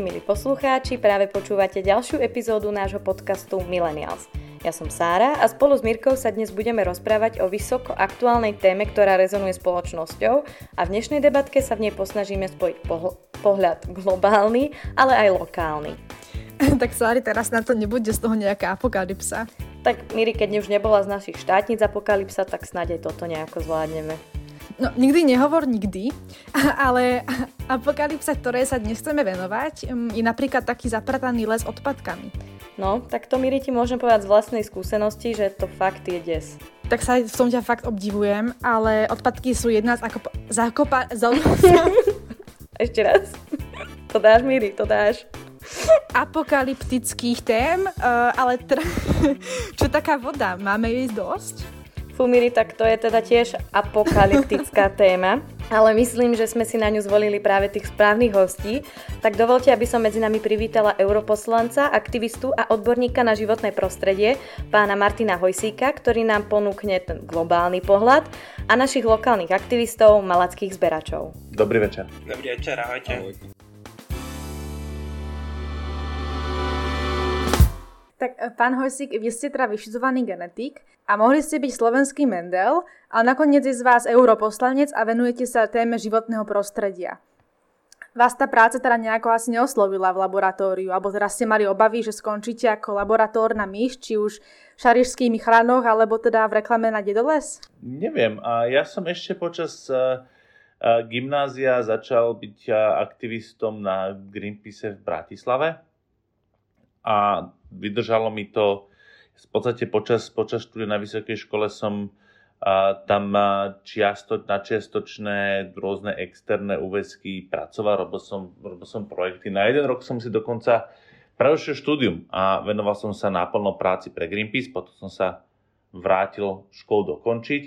Milí poslucháči, práve počúvate ďalšiu epizódu nášho podcastu Millennials. Ja som Sára a spolu s Mirkou sa dnes budeme rozprávať o vysoko aktuálnej téme, ktorá rezonuje spoločnosťou a v dnešnej debatke sa v nej posnažíme spojiť pohl- pohľad globálny, ale aj lokálny. tak Sári, teraz na to nebude z toho nejaká apokalypsa. Tak Miri, keď už nebola z našich štátnic apokalypsa, tak snáď aj toto nejako zvládneme. No, nikdy nehovor nikdy, ale apokalypsa, ktoré sa dnes chceme venovať, mm, je napríklad taký zaprataný les odpadkami. No, tak to Miri ti môžem povedať z vlastnej skúsenosti, že to fakt je des. Tak sa v tom ťa fakt obdivujem, ale odpadky sú jedna z ako zakopa... Ešte raz. To dáš, Miri, to dáš apokalyptických tém, uh, ale tr- čo taká voda? Máme jej dosť? Fumiri, tak to je teda tiež apokalyptická téma, ale myslím, že sme si na ňu zvolili práve tých správnych hostí. Tak dovolte, aby som medzi nami privítala europoslanca, aktivistu a odborníka na životné prostredie, pána Martina Hojsíka, ktorý nám ponúkne ten globálny pohľad a našich lokálnych aktivistov, malackých zberačov. Dobrý večer. Dobrý večer, ahojte. ahojte. Tak e, pán Hojsík, vy ste teda vyšizovaný genetik a mohli ste byť slovenský Mendel, ale nakoniec je z vás europoslanec a venujete sa téme životného prostredia. Vás tá práca teda nejako asi neoslovila v laboratóriu, alebo teraz ste mali obavy, že skončíte ako laboratórna myš, či už v šarišských michranoch, alebo teda v reklame na Dedoles? Neviem, a ja som ešte počas uh, gymnázia začal byť aktivistom na Greenpeace v Bratislave a vydržalo mi to v podstate počas, počas štúdia na vysokej škole som a, tam čiasto, na čiastočné rôzne externé úväzky pracoval, robil som, robil som projekty. Na jeden rok som si dokonca prerušil štúdium a venoval som sa náplno práci pre Greenpeace, potom som sa vrátil školu dokončiť.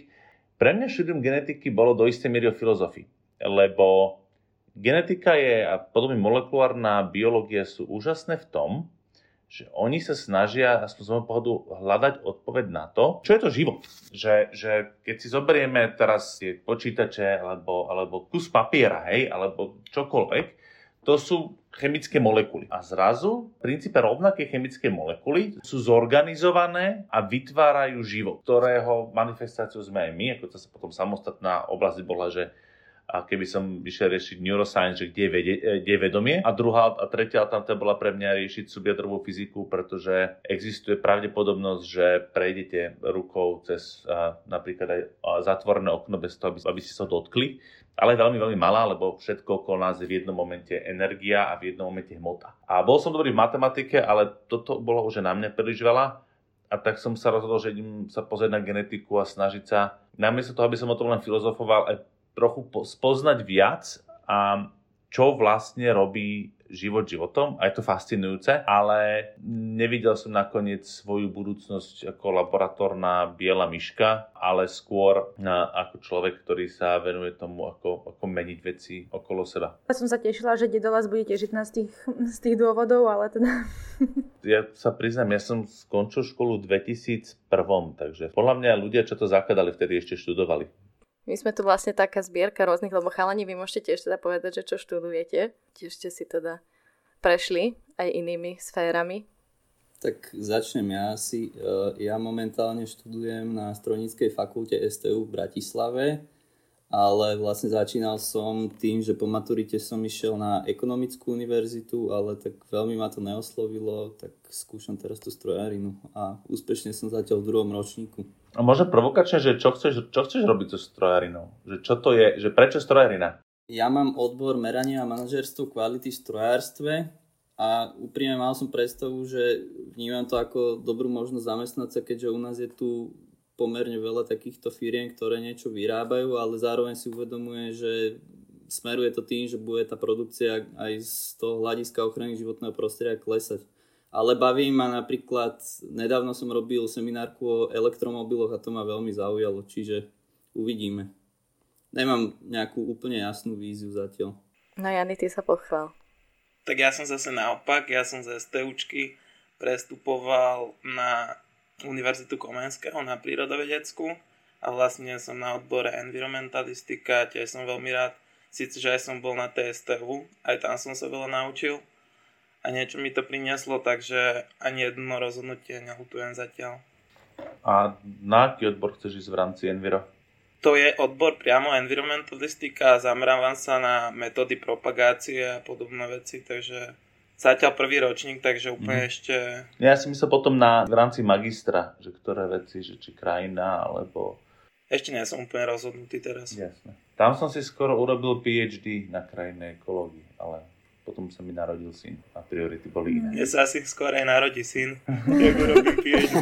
Pre mňa štúdium genetiky bolo do istej miery o filozofii, lebo genetika je a podobne molekulárna biológia sú úžasné v tom, že oni sa snažia, aspoň z môjho pohľadu, hľadať odpoveď na to, čo je to život. Že, že keď si zoberieme teraz tie počítače alebo, alebo kus papiera, hej, alebo čokoľvek, to sú chemické molekuly. A zrazu v princípe rovnaké chemické molekuly sú zorganizované a vytvárajú život, ktorého manifestáciu sme aj my, ako to sa potom samostatná oblasť bola, že a keby som išiel riešiť neuroscience, že kde je, vede, e, kde je vedomie. A druhá a tretia alternatíva bola pre mňa riešiť subjadrovú fyziku, pretože existuje pravdepodobnosť, že prejdete rukou cez a, napríklad aj zatvorené okno bez toho, aby, aby ste sa dotkli. Ale veľmi, veľmi malá, lebo všetko okolo nás je v jednom momente energia a v jednom momente hmota. A bol som dobrý v matematike, ale toto bolo už na mňa príliš veľa a tak som sa rozhodol, že idem sa pozrieť na genetiku a snažiť sa, namiesto toho, aby som o tom len filozofoval, aj trochu spoznať viac a čo vlastne robí život životom a je to fascinujúce, ale nevidel som nakoniec svoju budúcnosť ako laboratórna biela myška, ale skôr na, ako človek, ktorý sa venuje tomu, ako, ako meniť veci okolo seba. Ja som sa tešila, že Dedolas bude tešiť z tých, z tých dôvodov, ale teda... ja sa priznám, ja som skončil školu v 2001, takže podľa mňa ľudia, čo to zakladali, vtedy ešte študovali. My sme tu vlastne taká zbierka rôznych, lebo chalani, vy môžete tiež teda povedať, že čo študujete. Tiež ste si teda prešli aj inými sférami. Tak začnem ja asi. E, ja momentálne študujem na strojníckej fakulte STU v Bratislave ale vlastne začínal som tým, že po maturite som išiel na ekonomickú univerzitu, ale tak veľmi ma to neoslovilo, tak skúšam teraz tú strojárinu a úspešne som zatiaľ v druhom ročníku. A možno provokačne, že čo chceš, čo chceš robiť so strojárinou? Že čo to je, že prečo strojárina? Ja mám odbor merania a manažerstvo kvality v strojárstve a úprimne mal som predstavu, že vnímam to ako dobrú možnosť zamestnať sa, keďže u nás je tu pomerne veľa takýchto firiem, ktoré niečo vyrábajú, ale zároveň si uvedomuje, že smeruje to tým, že bude tá produkcia aj z toho hľadiska ochrany životného prostredia klesať. Ale baví ma napríklad, nedávno som robil seminárku o elektromobiloch a to ma veľmi zaujalo, čiže uvidíme. Nemám nejakú úplne jasnú víziu zatiaľ. No Jany, ty sa pochvál. Tak ja som zase naopak, ja som z STUčky prestupoval na Univerzitu Komenského na prírodovedeckú a vlastne som na odbore environmentalistika, tiež som veľmi rád, síce že aj som bol na TSTU, aj tam som sa veľa naučil, a niečo mi to prinieslo, takže ani jedno rozhodnutie nehutujem zatiaľ. A na aký odbor chceš ísť v rámci Enviro? To je odbor priamo environmentalistika a zamerávam sa na metódy propagácie a podobné veci, takže zatiaľ prvý ročník, takže úplne mm. ešte... Ja si myslel potom na, v rámci magistra, že ktoré veci, že či krajina, alebo... Ešte nie som úplne rozhodnutý teraz. Jasne. Tam som si skoro urobil PhD na krajnej ekológii, ale potom sa mi narodil syn a priority boli iné. Mne sa asi skôr aj narodí syn, jak urobí PhD.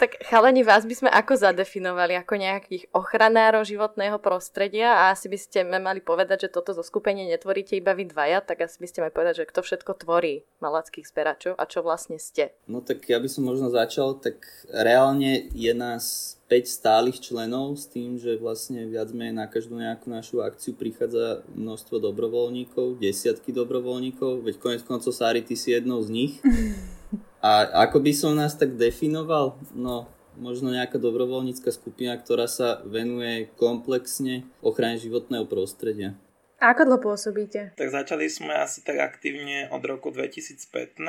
Tak chalani, vás by sme ako zadefinovali? Ako nejakých ochranárov životného prostredia a asi by ste mali povedať, že toto zo skupenie netvoríte iba vy dvaja, tak asi by ste mali povedať, že kto všetko tvorí malackých zberačov a čo vlastne ste. No tak ja by som možno začal, tak reálne je nás 5 stálych členov s tým, že vlastne viac menej na každú nejakú našu akciu prichádza množstvo dobrovoľníkov, desiatky dobrovoľníkov, veď konec koncov Sári, ty si jednou z nich. A ako by som nás tak definoval? No, možno nejaká dobrovoľnícka skupina, ktorá sa venuje komplexne ochrane životného prostredia. A ako dlho pôsobíte? Tak začali sme asi tak aktívne od roku 2015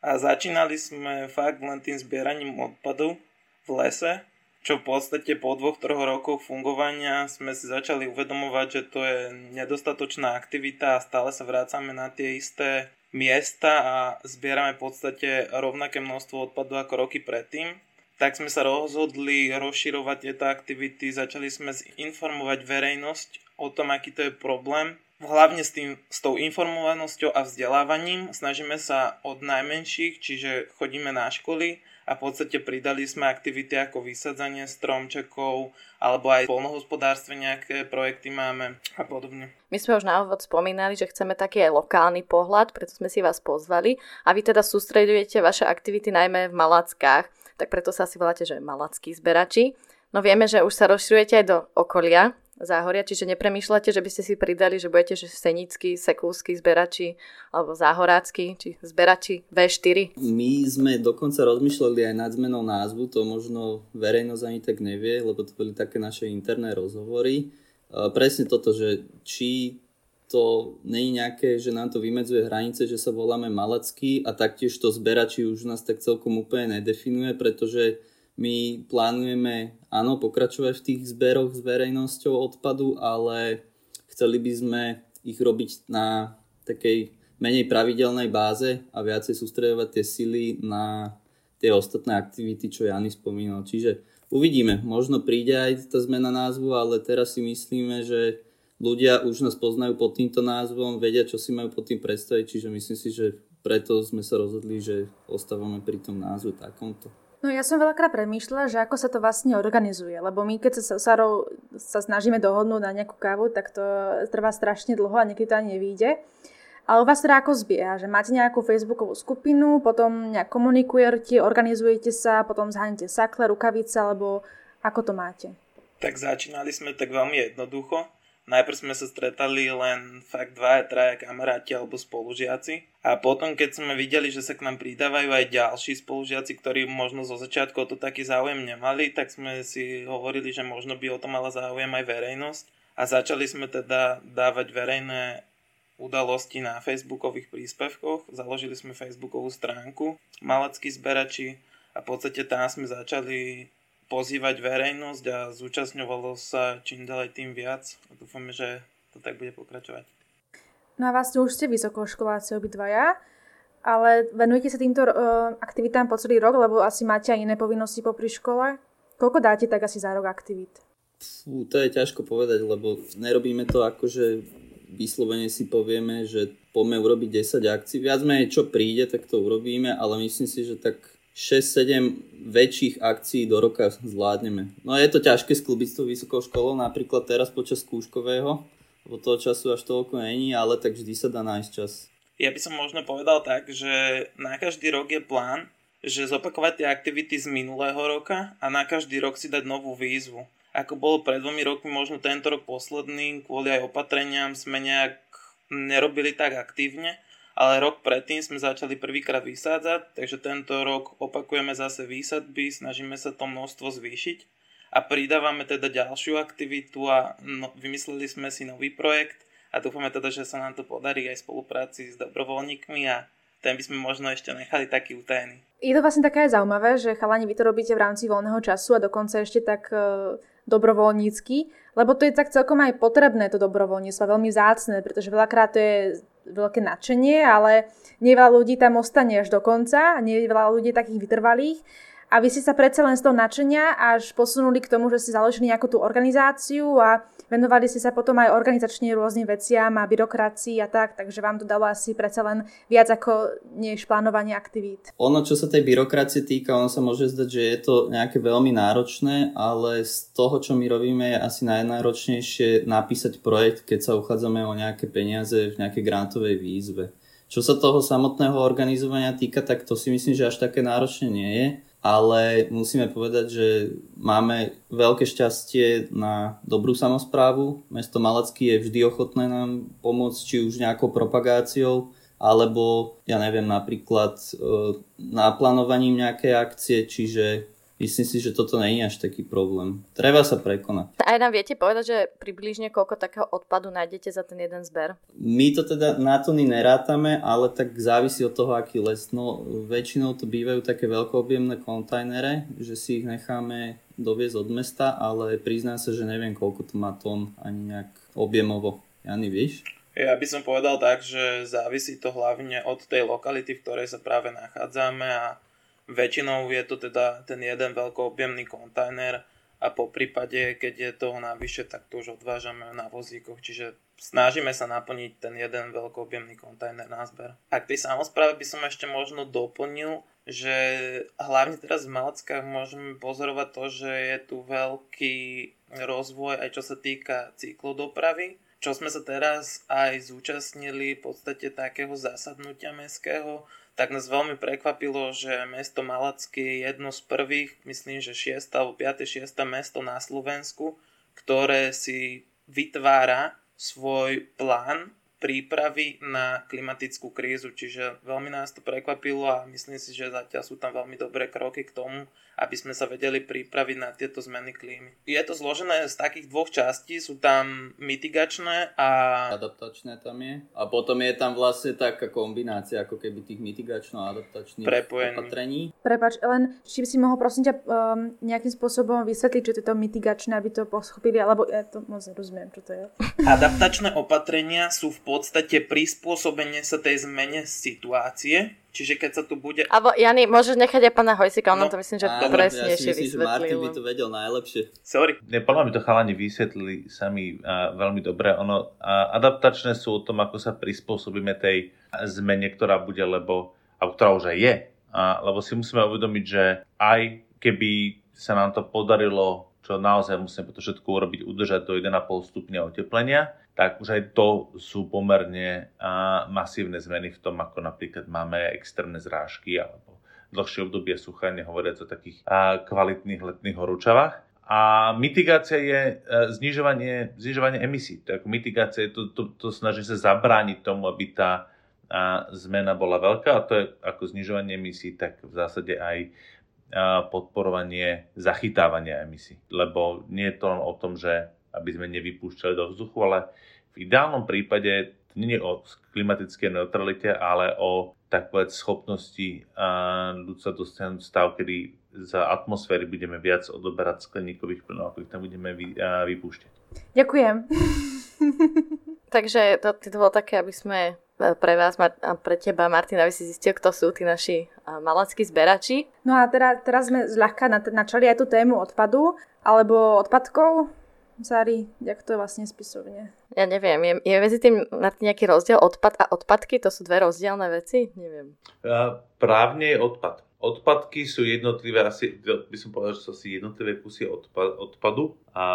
a začínali sme fakt len tým zbieraním odpadu v lese, čo v podstate po dvoch, troch rokoch fungovania sme si začali uvedomovať, že to je nedostatočná aktivita a stále sa vrácame na tie isté miesta a zbierame v podstate rovnaké množstvo odpadu ako roky predtým, tak sme sa rozhodli rozširovať tieto aktivity, začali sme informovať verejnosť o tom, aký to je problém. Hlavne s, tým, s tou informovanosťou a vzdelávaním snažíme sa od najmenších, čiže chodíme na školy, a v podstate pridali sme aktivity ako vysadzanie stromčekov alebo aj polnohospodárstve nejaké projekty máme a podobne. My sme už na úvod spomínali, že chceme taký aj lokálny pohľad, preto sme si vás pozvali a vy teda sústredujete vaše aktivity najmä v Malackách, tak preto sa asi voláte, že Malackí zberači. No vieme, že už sa rozširujete aj do okolia Záhoria, čiže nepremýšľate, že by ste si pridali, že budete že senickí, sekulskí zberači alebo záhorácky, či zberači V4? My sme dokonca rozmýšľali aj nad zmenou názvu, to možno verejnosť ani tak nevie, lebo to boli také naše interné rozhovory. Presne toto, že či to je nejaké, že nám to vymedzuje hranice, že sa voláme Malacký a taktiež to zberači už nás tak celkom úplne nedefinuje, pretože my plánujeme, áno, pokračovať v tých zberoch s verejnosťou odpadu, ale chceli by sme ich robiť na takej menej pravidelnej báze a viacej sústredovať tie sily na tie ostatné aktivity, čo Jany spomínal. Čiže uvidíme, možno príde aj tá zmena názvu, ale teraz si myslíme, že ľudia už nás poznajú pod týmto názvom, vedia, čo si majú pod tým predstaviť, čiže myslím si, že preto sme sa rozhodli, že ostávame pri tom názvu takomto. No ja som veľakrát premýšľala, že ako sa to vlastne organizuje, lebo my keď sa s Sarou sa snažíme dohodnúť na nejakú kávu, tak to trvá strašne dlho a niekedy to ani nevíde. Ale u vás teda ako zbieha, že máte nejakú facebookovú skupinu, potom nejak komunikujete, organizujete sa, potom zhanete sakle, rukavice, alebo ako to máte? Tak začínali sme tak veľmi jednoducho Najprv sme sa stretali len fakt dva, traja kamaráti alebo spolužiaci a potom keď sme videli, že sa k nám pridávajú aj ďalší spolužiaci, ktorí možno zo začiatku o to taký záujem nemali, tak sme si hovorili, že možno by o to mala záujem aj verejnosť a začali sme teda dávať verejné udalosti na facebookových príspevkoch. Založili sme facebookovú stránku Malackí zberači a v podstate tam sme začali pozývať verejnosť a zúčastňovalo sa čím ďalej tým viac a dúfame, že to tak bude pokračovať. No a vlastne už ste vysokoškoláci obidvaja, ale venujete sa týmto uh, aktivitám po celý rok, lebo asi máte aj iné povinnosti popri škole. Koľko dáte tak asi za rok aktivít? Fú, to je ťažko povedať, lebo nerobíme to ako, že vyslovene si povieme, že poďme urobiť 10 akcií. Viac menej čo príde, tak to urobíme, ale myslím si, že tak 6-7 väčších akcií do roka zvládneme. No je to ťažké sklbiť s tou vysokou školou, napríklad teraz počas skúškového, lebo toho času až toľko není, ale tak vždy sa dá nájsť čas. Ja by som možno povedal tak, že na každý rok je plán, že zopakovať tie aktivity z minulého roka a na každý rok si dať novú výzvu. Ako bolo pred dvomi rokmi, možno tento rok posledný, kvôli aj opatreniam sme nejak nerobili tak aktívne, ale rok predtým sme začali prvýkrát vysádzať, takže tento rok opakujeme zase výsadby, snažíme sa to množstvo zvýšiť a pridávame teda ďalšiu aktivitu a no, vymysleli sme si nový projekt a dúfame teda, že sa nám to podarí aj v spolupráci s dobrovoľníkmi a ten by sme možno ešte nechali taký utajený. Je to vlastne také zaujímavé, že chalani vy to robíte v rámci voľného času a dokonca ešte tak e, dobrovoľnícky, lebo to je tak celkom aj potrebné to dobrovoľníctvo, veľmi zácne, pretože veľakrát to je veľké nadšenie, ale nie veľa ľudí tam ostane až do konca, nie veľa ľudí takých vytrvalých a vy ste sa predsa len z toho načenia až posunuli k tomu, že ste založili nejakú tú organizáciu a venovali ste sa potom aj organizačne rôznym veciam a byrokracii a tak, takže vám to dalo asi predsa len viac ako než plánovanie aktivít. Ono, čo sa tej byrokracie týka, ono sa môže zdať, že je to nejaké veľmi náročné, ale z toho, čo my robíme, je asi najnáročnejšie napísať projekt, keď sa uchádzame o nejaké peniaze v nejakej grantovej výzve. Čo sa toho samotného organizovania týka, tak to si myslím, že až také náročné nie je ale musíme povedať, že máme veľké šťastie na dobrú samozprávu. Mesto Malacky je vždy ochotné nám pomôcť, či už nejakou propagáciou, alebo ja neviem, napríklad e, naplánovaním nejakej akcie, čiže Myslím si, že toto nie je až taký problém. Treba sa prekonať. Aj nám viete povedať, že približne koľko takého odpadu nájdete za ten jeden zber? My to teda na tony nerátame, ale tak závisí od toho, aký les. No, väčšinou to bývajú také veľkoobjemné kontajnere, že si ich necháme doviezť od mesta, ale priznám sa, že neviem, koľko to má tón ani nejak objemovo. Jany, víš? Ja by som povedal tak, že závisí to hlavne od tej lokality, v ktorej sa práve nachádzame a Väčšinou je to teda ten jeden veľkoobjemný kontajner a po prípade, keď je toho navyše, tak to už odvážame na vozíkoch, čiže snažíme sa naplniť ten jeden veľkoobjemný kontajner na zber. A k tej samozpráve by som ešte možno doplnil, že hlavne teraz v Malackách môžeme pozorovať to, že je tu veľký rozvoj aj čo sa týka cyklodopravy, čo sme sa teraz aj zúčastnili v podstate takého zasadnutia mestského, tak nás veľmi prekvapilo, že mesto Malacky je jedno z prvých, myslím, že 6. alebo 5. 6. mesto na Slovensku, ktoré si vytvára svoj plán prípravy na klimatickú krízu, čiže veľmi nás to prekvapilo a myslím si, že zatiaľ sú tam veľmi dobré kroky k tomu, aby sme sa vedeli pripraviť na tieto zmeny klímy. Je to zložené z takých dvoch častí, sú tam mitigačné a... Adaptačné tam je. A potom je tam vlastne taká kombinácia ako keby tých mitigačno-adaptačných Prepojení. opatrení. Prepač, len či by si mohol prosím ťa um, nejakým spôsobom vysvetliť, čo je to mitigačné, aby to pochopili, alebo ja to moc nerozumiem, čo to je. Adaptačné opatrenia sú v podstate prispôsobenie sa tej zmene situácie, čiže keď sa tu bude... Alebo Jany, môžeš nechať aj pána Hojsika, on No, to myslím, že Áno, presnejšie ja si myslím, že Martin by to vedel najlepšie. Sorry. Ne, podľa mňa to chalani vysvetlili sami a, veľmi dobre. Ono, a, adaptačné sú o tom, ako sa prispôsobíme tej zmene, ktorá bude, lebo, a ktorá už aj je. A, lebo si musíme uvedomiť, že aj keby sa nám to podarilo, čo naozaj musíme to všetko urobiť, udržať do 1,5 stupňa oteplenia, tak už aj to sú pomerne masívne zmeny v tom, ako napríklad máme extrémne zrážky alebo dlhšie obdobie sucha, nehovoriac o takých kvalitných letných horúčavách. A mitigácia je e, znižovanie, znižovanie emisí. Tak mitigácia je to, to, to snaží sa zabrániť tomu, aby tá a, zmena bola veľká a to je ako znižovanie emisí, tak v zásade aj podporovanie zachytávania emisí. Lebo nie je to len o tom, že aby sme nevypúšťali do vzduchu, ale v ideálnom prípade to nie je o klimatickej neutralite, ale o tak povedať schopnosti ľudstva dosiahnuť stav, kedy za atmosféry budeme viac odoberať skleníkových plynov, ako ich tam budeme vy, a, vypúšťať. Ďakujem. Takže to, to bolo také, aby sme pre vás Mar- a pre teba, Martin, aby si zistil, kto sú tí naši malackí zberači. No a teda, teraz sme zľahka načali aj tú tému odpadu, alebo odpadkov. Sári, jak to je vlastne spisovne? Ja neviem, je, je medzi tým nejaký rozdiel odpad a odpadky? To sú dve rozdielne veci? Neviem. A, Právne je odpad. Odpadky sú jednotlivé, asi, by som povedal, že sú asi jednotlivé kusy odpa- odpadu, a,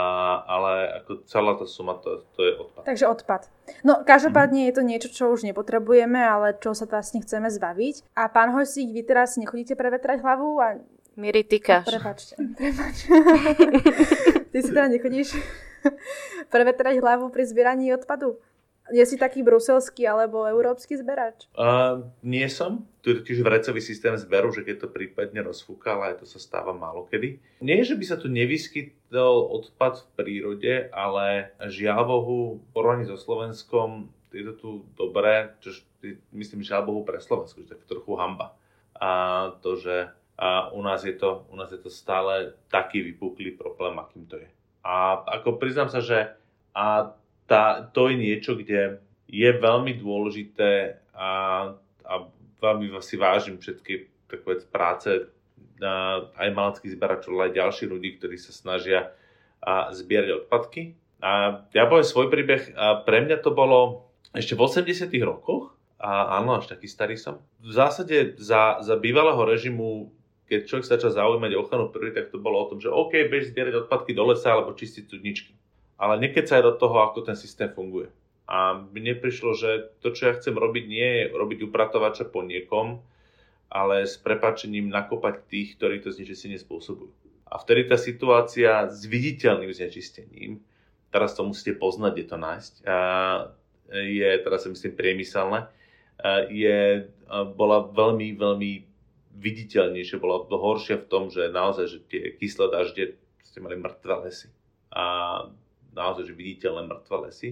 ale ako celá tá suma, to, to je odpad. Takže odpad. No, každopádne je to niečo, čo už nepotrebujeme, ale čo sa vlastne chceme zbaviť. A pán Hojsík, vy teraz nechodíte prevetrať hlavu a... Miri, tykáš. Prepačte, prepač. Ty si teda nechodíš prevetrať hlavu pri zbieraní odpadu? Je si taký bruselský alebo európsky zberač? Uh, nie som. Tu je totiž vrecový systém zberu, že keď to prípadne rozfúka, ale to sa stáva málo kedy. Nie, že by sa tu nevyskytol odpad v prírode, ale žiaľ Bohu, porovnaní so Slovenskom je to tu dobré, čo myslím, žiaľ Bohu pre Slovensko, že je trochu hamba. A to, že a u, nás je to, u nás je to stále taký vypuklý problém, akým to je. A ako priznám sa, že a tá, to je niečo, kde je veľmi dôležité a, a veľmi si vážim všetky takové práce aj malackých zberačov, ale aj ďalších ľudí, ktorí sa snažia a, zbierať odpadky. A ja poviem svoj príbeh. A pre mňa to bolo ešte v 80 rokoch, a áno, až taký starý som. V zásade za, za bývalého režimu keď človek sa začal zaujímať o ochranu prírody, tak to bolo o tom, že OK, bež zbierať odpadky do lesa alebo čistiť cudničky. Ale nekkeď sa aj do toho, ako ten systém funguje. A mne prišlo, že to, čo ja chcem robiť, nie je robiť upratovača po niekom, ale s prepačením nakopať tých, ktorí to znečistenie spôsobujú. A vtedy tá situácia s viditeľným znečistením, teraz to musíte poznať, kde to nájsť, a je, teraz si myslím, priemyselné, je, bola veľmi, veľmi viditeľnejšie, bola to horšia v tom, že naozaj, že tie kyslé dažde ste mali mŕtve lesy. A naozaj, že viditeľné mŕtve lesy,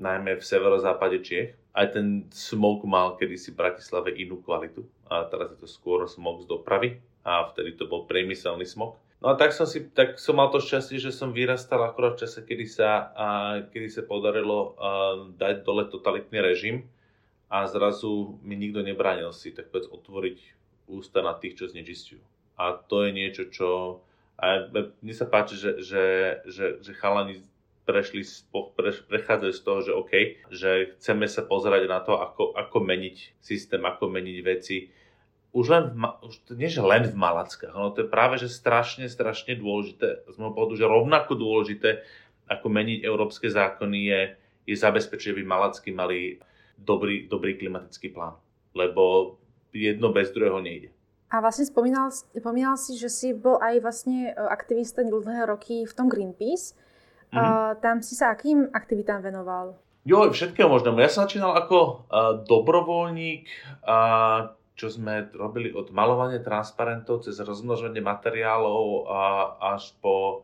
najmä v severozápade Čiech. Aj ten smog mal kedysi v Bratislave inú kvalitu. A teraz je to skôr smog z dopravy. A vtedy to bol priemyselný smog. No a tak som, si, tak som mal to šťastie, že som vyrastal akorát v čase, kedy sa, a, kedy sa podarilo a, dať dole totalitný režim a zrazu mi nikto nebránil si tak povedz otvoriť ústa na tých, čo znečistujú. A to je niečo, čo... A mne sa páči, že, že, že, že chalani prešli, pre, prechádzajú z toho, že OK, že chceme sa pozerať na to, ako, ako meniť systém, ako meniť veci. Už len, v, už nie že len v Malackách, no to je práve, že strašne, strašne dôležité, z môjho pohľadu, že rovnako dôležité, ako meniť európske zákony je, je zabezpečiť, aby Malacky mali dobrý, dobrý klimatický plán. Lebo jedno bez druhého nejde. A vlastne spomínal, spomínal si, že si bol aj vlastne e, aktivista dlhé roky v tom Greenpeace. Mm-hmm. A tam si sa akým aktivitám venoval? Jo, všetkého možnému. Ja som začínal ako uh, dobrovoľník, uh, čo sme robili od malovania transparentov cez rozmnoženie materiálov a až po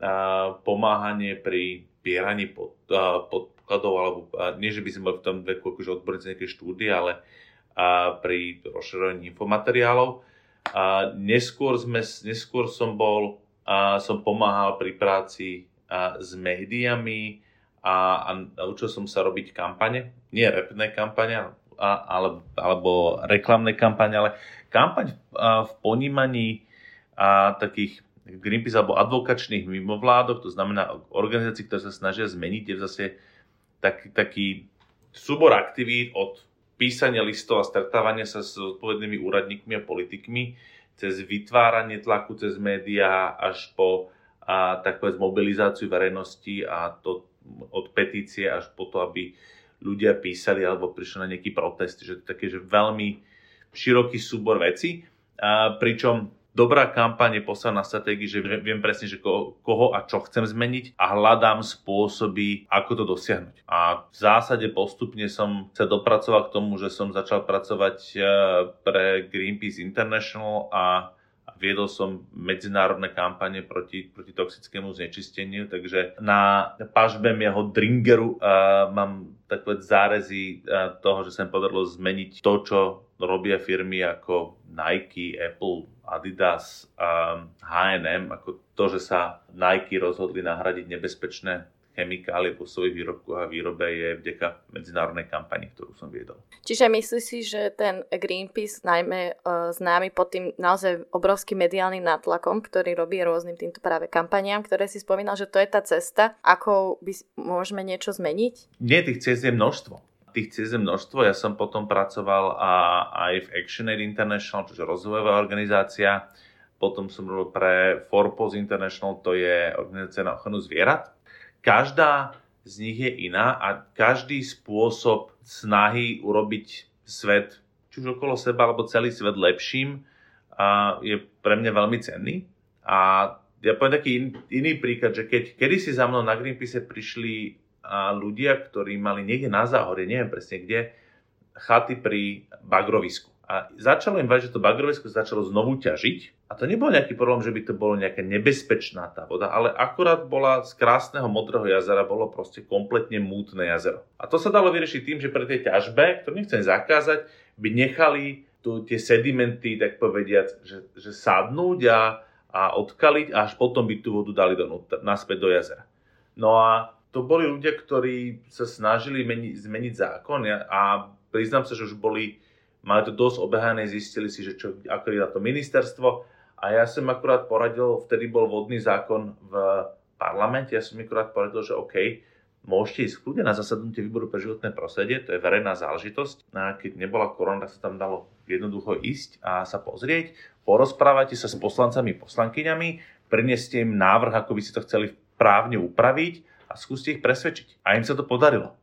uh, pomáhanie pri pieraní pod, uh, podkladov, alebo uh, nie, že by sme boli v tom veku akože odborníci nejaké štúdie, ale a pri rozširovaní infomateriálov. A neskôr, sme, neskôr som bol, a som pomáhal pri práci a, s médiami a, a naučil som sa robiť kampane, nie repné kampane, a, ale, alebo reklamné kampane, ale kampaň a, v ponímaní a, takých Greenpeace alebo advokačných mimovládok, to znamená organizácií, ktoré sa snažia zmeniť, je zase tak, taký súbor aktivít od písania listov a stretávania sa s odpovednými úradníkmi a politikmi, cez vytváranie tlaku cez médiá až po a, tak povedz, mobilizáciu verejnosti a to od petície až po to, aby ľudia písali alebo prišli na nejaký protest. Že to je také, že veľmi široký súbor veci. A, pričom dobrá kampaň je posledná stratégii, že viem presne, že koho, koho a čo chcem zmeniť a hľadám spôsoby, ako to dosiahnuť. A v zásade postupne som sa dopracoval k tomu, že som začal pracovať e, pre Greenpeace International a viedol som medzinárodné kampane proti, proti toxickému znečisteniu, takže na pažbe jeho Dringeru uh, mám takové zárezy uh, toho, že sa podarilo zmeniť to, čo robia firmy ako Nike, Apple, Adidas a H&M, ako to, že sa Nike rozhodli nahradiť nebezpečné chemikálie po svojich výrobkoch a výrobe je vďaka medzinárodnej kampani, ktorú som viedol. Čiže myslíš si, že ten Greenpeace, najmä uh, známy pod tým naozaj obrovským mediálnym nátlakom, ktorý robí rôznym týmto práve kampaniám, ktoré si spomínal, že to je tá cesta, ako by môžeme niečo zmeniť? Nie, tých ciest je množstvo tých ciest množstvo. Ja som potom pracoval a, aj v ActionAid International, čiže rozvojová organizácia. Potom som robil pre Forpos International, to je organizácia na ochranu zvierat. Každá z nich je iná a každý spôsob snahy urobiť svet, či už okolo seba, alebo celý svet lepším, a je pre mňa veľmi cenný. A ja poviem taký in, iný príklad, že keď kedysi za mnou na Greenpeace prišli a ľudia, ktorí mali niekde na záhore, neviem presne kde, chaty pri bagrovisku. A začalo im vať, že to bagrovisko začalo znovu ťažiť. A to nebol nejaký problém, že by to bolo nejaká nebezpečná tá voda, ale akurát bola z krásneho modrého jazera, bolo proste kompletne mútne jazero. A to sa dalo vyriešiť tým, že pri tej ťažbe, ktorú nechcem zakázať, by nechali tu tie sedimenty, tak povediať, že, že sadnúť a, a odkaliť a až potom by tú vodu dali do, naspäť do jazera. No a to boli ľudia, ktorí sa snažili meni, zmeniť zákon a priznám sa, že už boli, mali to dosť obehané, zistili si, že čo, ako je na to ministerstvo a ja som akurát poradil, vtedy bol vodný zákon v parlamente, ja som akurát poradil, že OK, môžete ísť kľudne na zasadnutie výboru pre životné prostredie, to je verejná záležitosť. A keď nebola korona, tak sa tam dalo jednoducho ísť a sa pozrieť. Porozprávajte sa s poslancami, poslankyňami, prineste im návrh, ako by si to chceli právne upraviť skúste ich presvedčiť. A im sa to podarilo.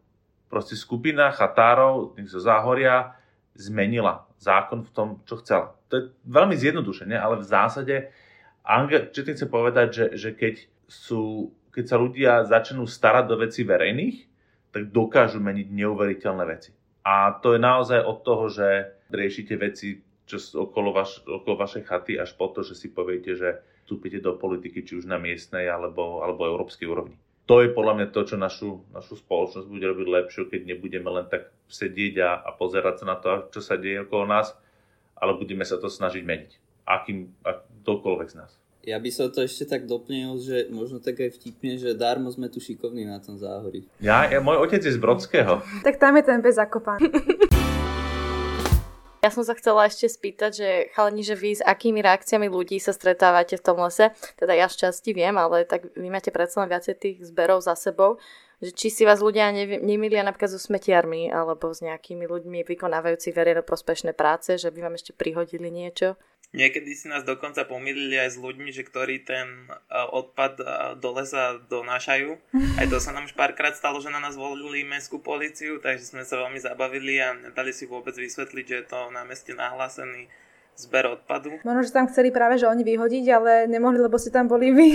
Proste skupina chatárov zo Záhoria zmenila zákon v tom, čo chcela. To je veľmi zjednodušené, ale v zásade, čo tým chcem povedať, že, že keď, sú, keď sa ľudia začnú starať do veci verejných, tak dokážu meniť neuveriteľné veci. A to je naozaj od toho, že riešite veci čo okolo, vaš, okolo vašej chaty až po to, že si poviete, že vstúpite do politiky či už na miestnej alebo, alebo európskej úrovni to je podľa mňa to, čo našu, našu spoločnosť bude robiť lepšie, keď nebudeme len tak sedieť a, a pozerať sa na to, čo sa deje okolo nás, ale budeme sa to snažiť meniť. Akým, akýmkoľvek z nás. Ja by som to ešte tak doplnil, že možno tak aj vtipne, že darmo sme tu šikovní na tom záhori. Ja, ja môj otec je z Brodského. tak tam je ten bez zakopaný. Ja som sa chcela ešte spýtať, že chalani, že vy s akými reakciami ľudí sa stretávate v tom lese? Teda ja z časti viem, ale tak vy máte predsa len viacej tých zberov za sebou. Že či si vás ľudia nemilia napríklad so smetiarmi alebo s nejakými ľuďmi vykonávajúci verejno prospešné práce, že by vám ešte prihodili niečo? Niekedy si nás dokonca pomýlili aj s ľuďmi, že ktorí ten odpad do lesa donášajú. Aj to sa nám už párkrát stalo, že na nás volili mestskú policiu, takže sme sa veľmi zabavili a nedali si vôbec vysvetliť, že je to na meste nahlásený zber odpadu. Možno, že tam chceli práve, že oni vyhodiť, ale nemohli, lebo si tam boli vy.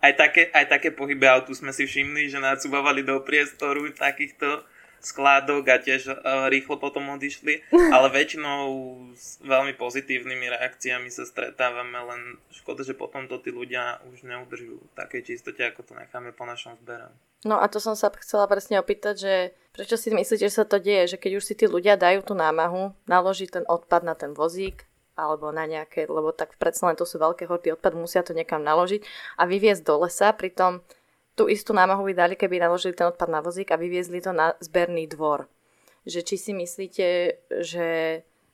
Aj také, aj také pohyby autu sme si všimli, že nacúbavali do priestoru takýchto skládok a tiež uh, rýchlo potom odišli, ale väčšinou s veľmi pozitívnymi reakciami sa stretávame, len škoda, že potom to tí ľudia už neudržujú v takej čistote, ako to necháme po našom zbere. No a to som sa chcela presne opýtať, že prečo si myslíte, že sa to deje, že keď už si tí ľudia dajú tú námahu, naloží ten odpad na ten vozík, alebo na nejaké, lebo tak predsa len to sú veľké hordy odpad, musia to niekam naložiť a vyviezť do lesa, pritom tú istú námahu by dali, keby naložili ten odpad na vozík a vyviezli to na zberný dvor. Že či si myslíte, že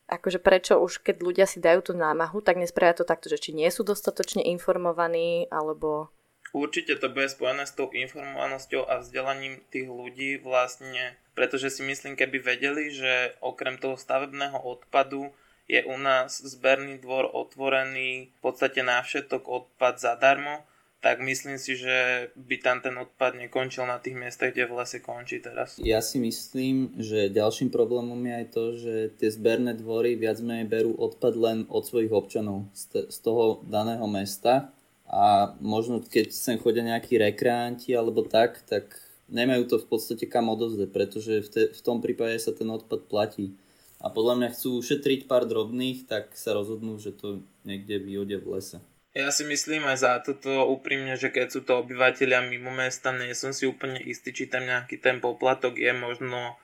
akože prečo už keď ľudia si dajú tú námahu, tak nespravia to takto, že či nie sú dostatočne informovaní, alebo... Určite to bude spojené s tou informovanosťou a vzdelaním tých ľudí vlastne, pretože si myslím, keby vedeli, že okrem toho stavebného odpadu je u nás zberný dvor otvorený v podstate na všetok odpad zadarmo, tak myslím si, že by tam ten odpad nekončil na tých miestach, kde v lese končí teraz. Ja si myslím, že ďalším problémom je aj to, že tie zberné dvory viac menej berú odpad len od svojich občanov z, toho daného mesta a možno keď sem chodia nejakí rekreanti alebo tak, tak nemajú to v podstate kam odovzdať, pretože v, te, v tom prípade sa ten odpad platí. A podľa mňa chcú ušetriť pár drobných, tak sa rozhodnú, že to niekde vyhodia v lese. Ja si myslím aj za toto úprimne, že keď sú to obyvateľia mimo mesta, nie som si úplne istý, či tam nejaký ten poplatok je možno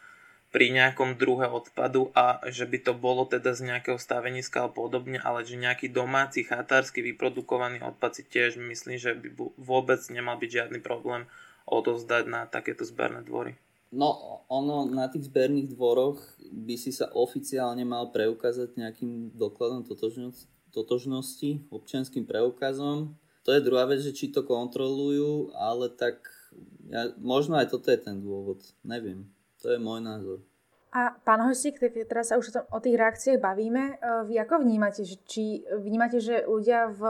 pri nejakom druhe odpadu a že by to bolo teda z nejakého staveniska alebo podobne, ale že nejaký domáci chatársky vyprodukovaný odpad si tiež myslím, že by vôbec nemal byť žiadny problém odovzdať na takéto zberné dvory. No, ono na tých zberných dvoroch by si sa oficiálne mal preukázať nejakým dokladom totožnosti, totožnosti občianským preukazom. To je druhá vec, že či to kontrolujú, ale tak ja, možno aj toto je ten dôvod. Neviem. To je môj názor. A pán Hosík, teraz sa už o tých reakciách bavíme. E, vy ako vnímate? Že, či vnímate, že ľudia v,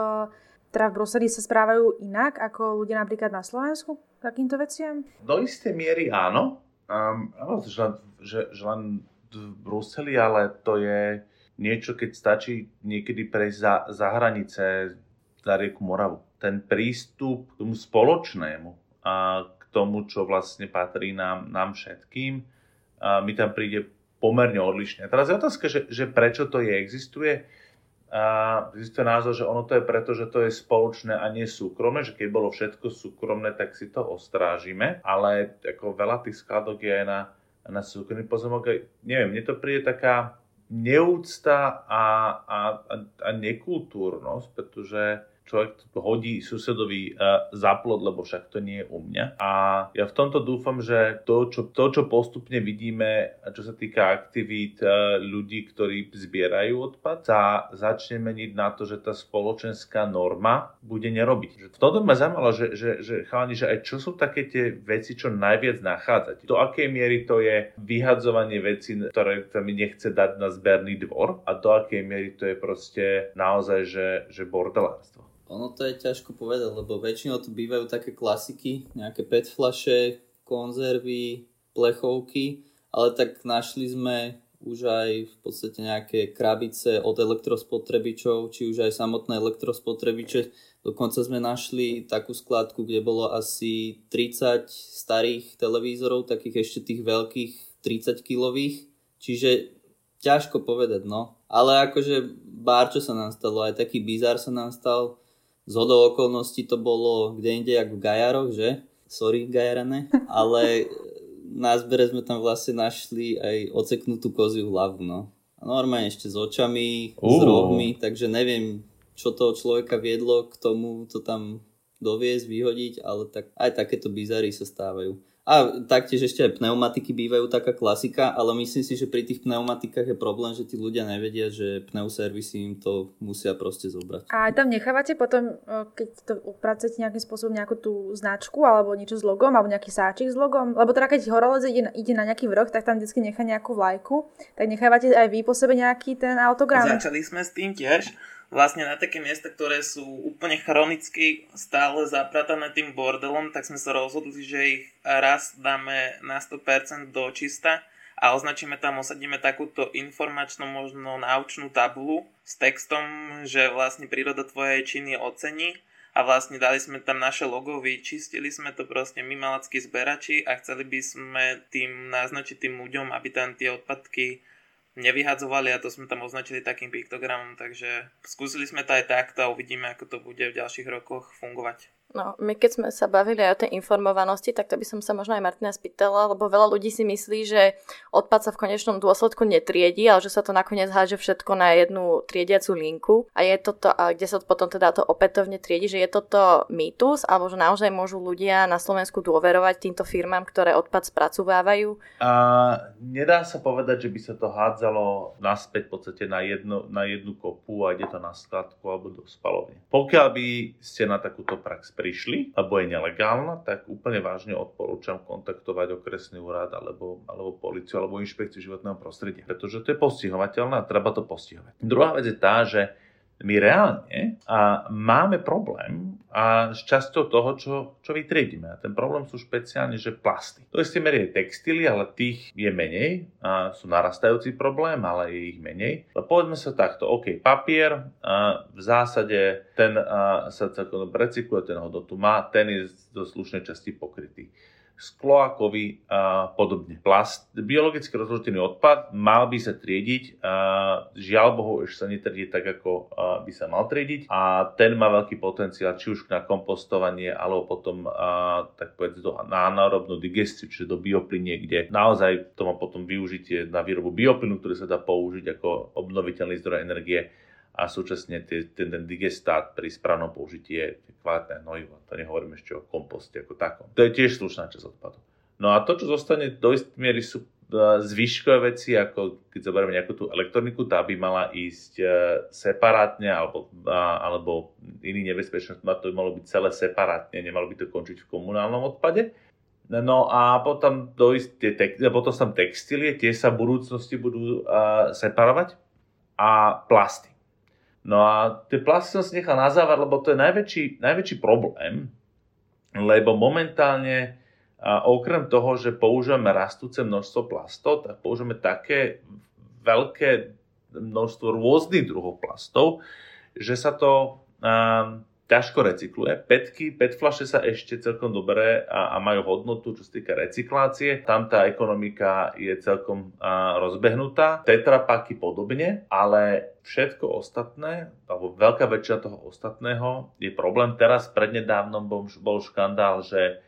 teda v Bruseli sa správajú inak ako ľudia napríklad na Slovensku k takýmto veciam? Do istej miery áno. Um, že, že, že len v Bruseli, ale to je niečo, keď stačí niekedy prejsť za, za hranice za rieku Moravu. Ten prístup k tomu spoločnému a k tomu, čo vlastne patrí nám, nám všetkým, a mi tam príde pomerne odlišne. teraz je otázka, že, že prečo to je, existuje. A existuje názor, že ono to je preto, že to je spoločné a nie súkromné, že keď bolo všetko súkromné, tak si to ostrážime, ale ako veľa tých skladok je aj na, na súkromný pozemok. Neviem, mne to príde taká neúcta a, a, a, nekultúrnosť, pretože človek hodí susedovi uh, za plod, lebo však to nie je u mňa. A ja v tomto dúfam, že to, čo, to, čo postupne vidíme, čo sa týka aktivít uh, ľudí, ktorí zbierajú odpad, sa začne meniť na to, že tá spoločenská norma bude nerobiť. V tomto ma zaujímalo, že, že, že chalani, že aj čo sú také tie veci, čo najviac nachádzať. Do akej miery to je vyhadzovanie veci, ktoré sa mi nechce dať na zberný dvor a do akej miery to je proste naozaj, že, že bordelárstvo. Ono to je ťažko povedať, lebo väčšinou tu bývajú také klasiky, nejaké PET flaše, konzervy, plechovky, ale tak našli sme už aj v podstate nejaké krabice od elektrospotrebičov, či už aj samotné elektrospotrebiče. Dokonca sme našli takú skladku, kde bolo asi 30 starých televízorov, takých ešte tých veľkých 30 kilových. Čiže ťažko povedať, no. Ale akože bár, čo sa nám stalo, aj taký bizar sa nám stal, z hodou okolností to bolo kde inde, jak v Gajaroch, že? Sorry, Gajarane. Ale na zbere sme tam vlastne našli aj oceknutú koziu hlavu, no. Normálne ešte s očami, uh. s rohmi, takže neviem, čo toho človeka viedlo k tomu to tam doviesť, vyhodiť, ale tak aj takéto bizary sa stávajú. A taktiež ešte aj pneumatiky bývajú taká klasika, ale myslím si, že pri tých pneumatikách je problém, že tí ľudia nevedia, že pneuservisy im to musia proste zobrať. A tam nechávate potom, keď to upracujete nejakým spôsobom nejakú tú značku alebo niečo s logom, alebo nejaký sáčik s logom, lebo teda keď horolec ide, ide na nejaký vrch, tak tam vždy nechá nejakú vlajku, tak nechávate aj vy po sebe nejaký ten autogram. Začali sme s tým tiež vlastne na také miesta, ktoré sú úplne chronicky stále zapratané tým bordelom, tak sme sa rozhodli, že ich raz dáme na 100% do čista a označíme tam, osadíme takúto informačnú, možno naučnú tabulu s textom, že vlastne príroda tvojej činy ocení a vlastne dali sme tam naše logo, vyčistili sme to proste my malackí zberači a chceli by sme tým naznačiť tým ľuďom, aby tam tie odpadky nevyhadzovali a to sme tam označili takým piktogramom, takže skúsili sme to aj takto a uvidíme, ako to bude v ďalších rokoch fungovať. No, my keď sme sa bavili aj o tej informovanosti, tak to by som sa možno aj Martina spýtala, lebo veľa ľudí si myslí, že odpad sa v konečnom dôsledku netriedi, ale že sa to nakoniec háže všetko na jednu triediacu linku. A je toto, a kde sa potom teda to opätovne triedi, že je toto mýtus, alebo že naozaj môžu ľudia na Slovensku dôverovať týmto firmám, ktoré odpad spracovávajú? A nedá sa povedať, že by sa to hádzalo naspäť v podstate na, jedno, na jednu kopu a ide to na skladku alebo do spalovne. Pokiaľ by ste na takúto prax prišli, alebo je nelegálna, tak úplne vážne odporúčam kontaktovať okresný úrad alebo, alebo policiu alebo inšpekciu životného prostredia, pretože to je postihovateľné a treba to postihovať. Druhá vec je tá, že my reálne a máme problém a s časťou toho, čo, čo vytriedíme. A ten problém sú špeciálne, že plasty. To isté merie textily, ale tých je menej. A sú narastajúci problém, ale je ich menej. Ale povedzme sa takto, OK, papier, a v zásade ten a, sa celkom recykluje, ten hodnotu má, ten je do slušnej časti pokrytý sklo a kovy a podobne. Plast, biologicky rozložený odpad mal by sa triediť, a žiaľ Bohu ešte sa netriedí tak, ako by sa mal triediť a ten má veľký potenciál či už na kompostovanie alebo potom a, tak povedz do, na anaerobnú digestiu, čiže do bioplynie, kde naozaj to má potom využitie na výrobu bioplynu, ktorý sa dá použiť ako obnoviteľný zdroj energie a súčasne ten, ten digestát pri správnom použití je kvalitné hnojivo. To nehovorím ešte o komposte ako takom. To je tiež slušná časť odpadu. No a to, čo zostane do istej miery sú e, zvyškové veci, ako keď zoberieme nejakú tú elektroniku, tá by mala ísť e, separátne, alebo, alebo iný nebezpečnosť, to by malo byť celé separátne, nemalo by to končiť v komunálnom odpade. No a potom, do isté, potom tam textílie, tie sa v budúcnosti budú separovať a plasty. No a tie plasty som si nechal na záver, lebo to je najväčší, najväčší problém, lebo momentálne a okrem toho, že používame rastúce množstvo plastov, tak používame také veľké množstvo rôznych druhov plastov, že sa to, ťažko recykluje. Petky, pet flaše sa ešte celkom dobré a, a majú hodnotu, čo sa týka recyklácie. Tam tá ekonomika je celkom a, rozbehnutá. Tetrapaky podobne, ale všetko ostatné, alebo veľká väčšina toho ostatného je problém. Teraz prednedávnom bol, bol škandál, že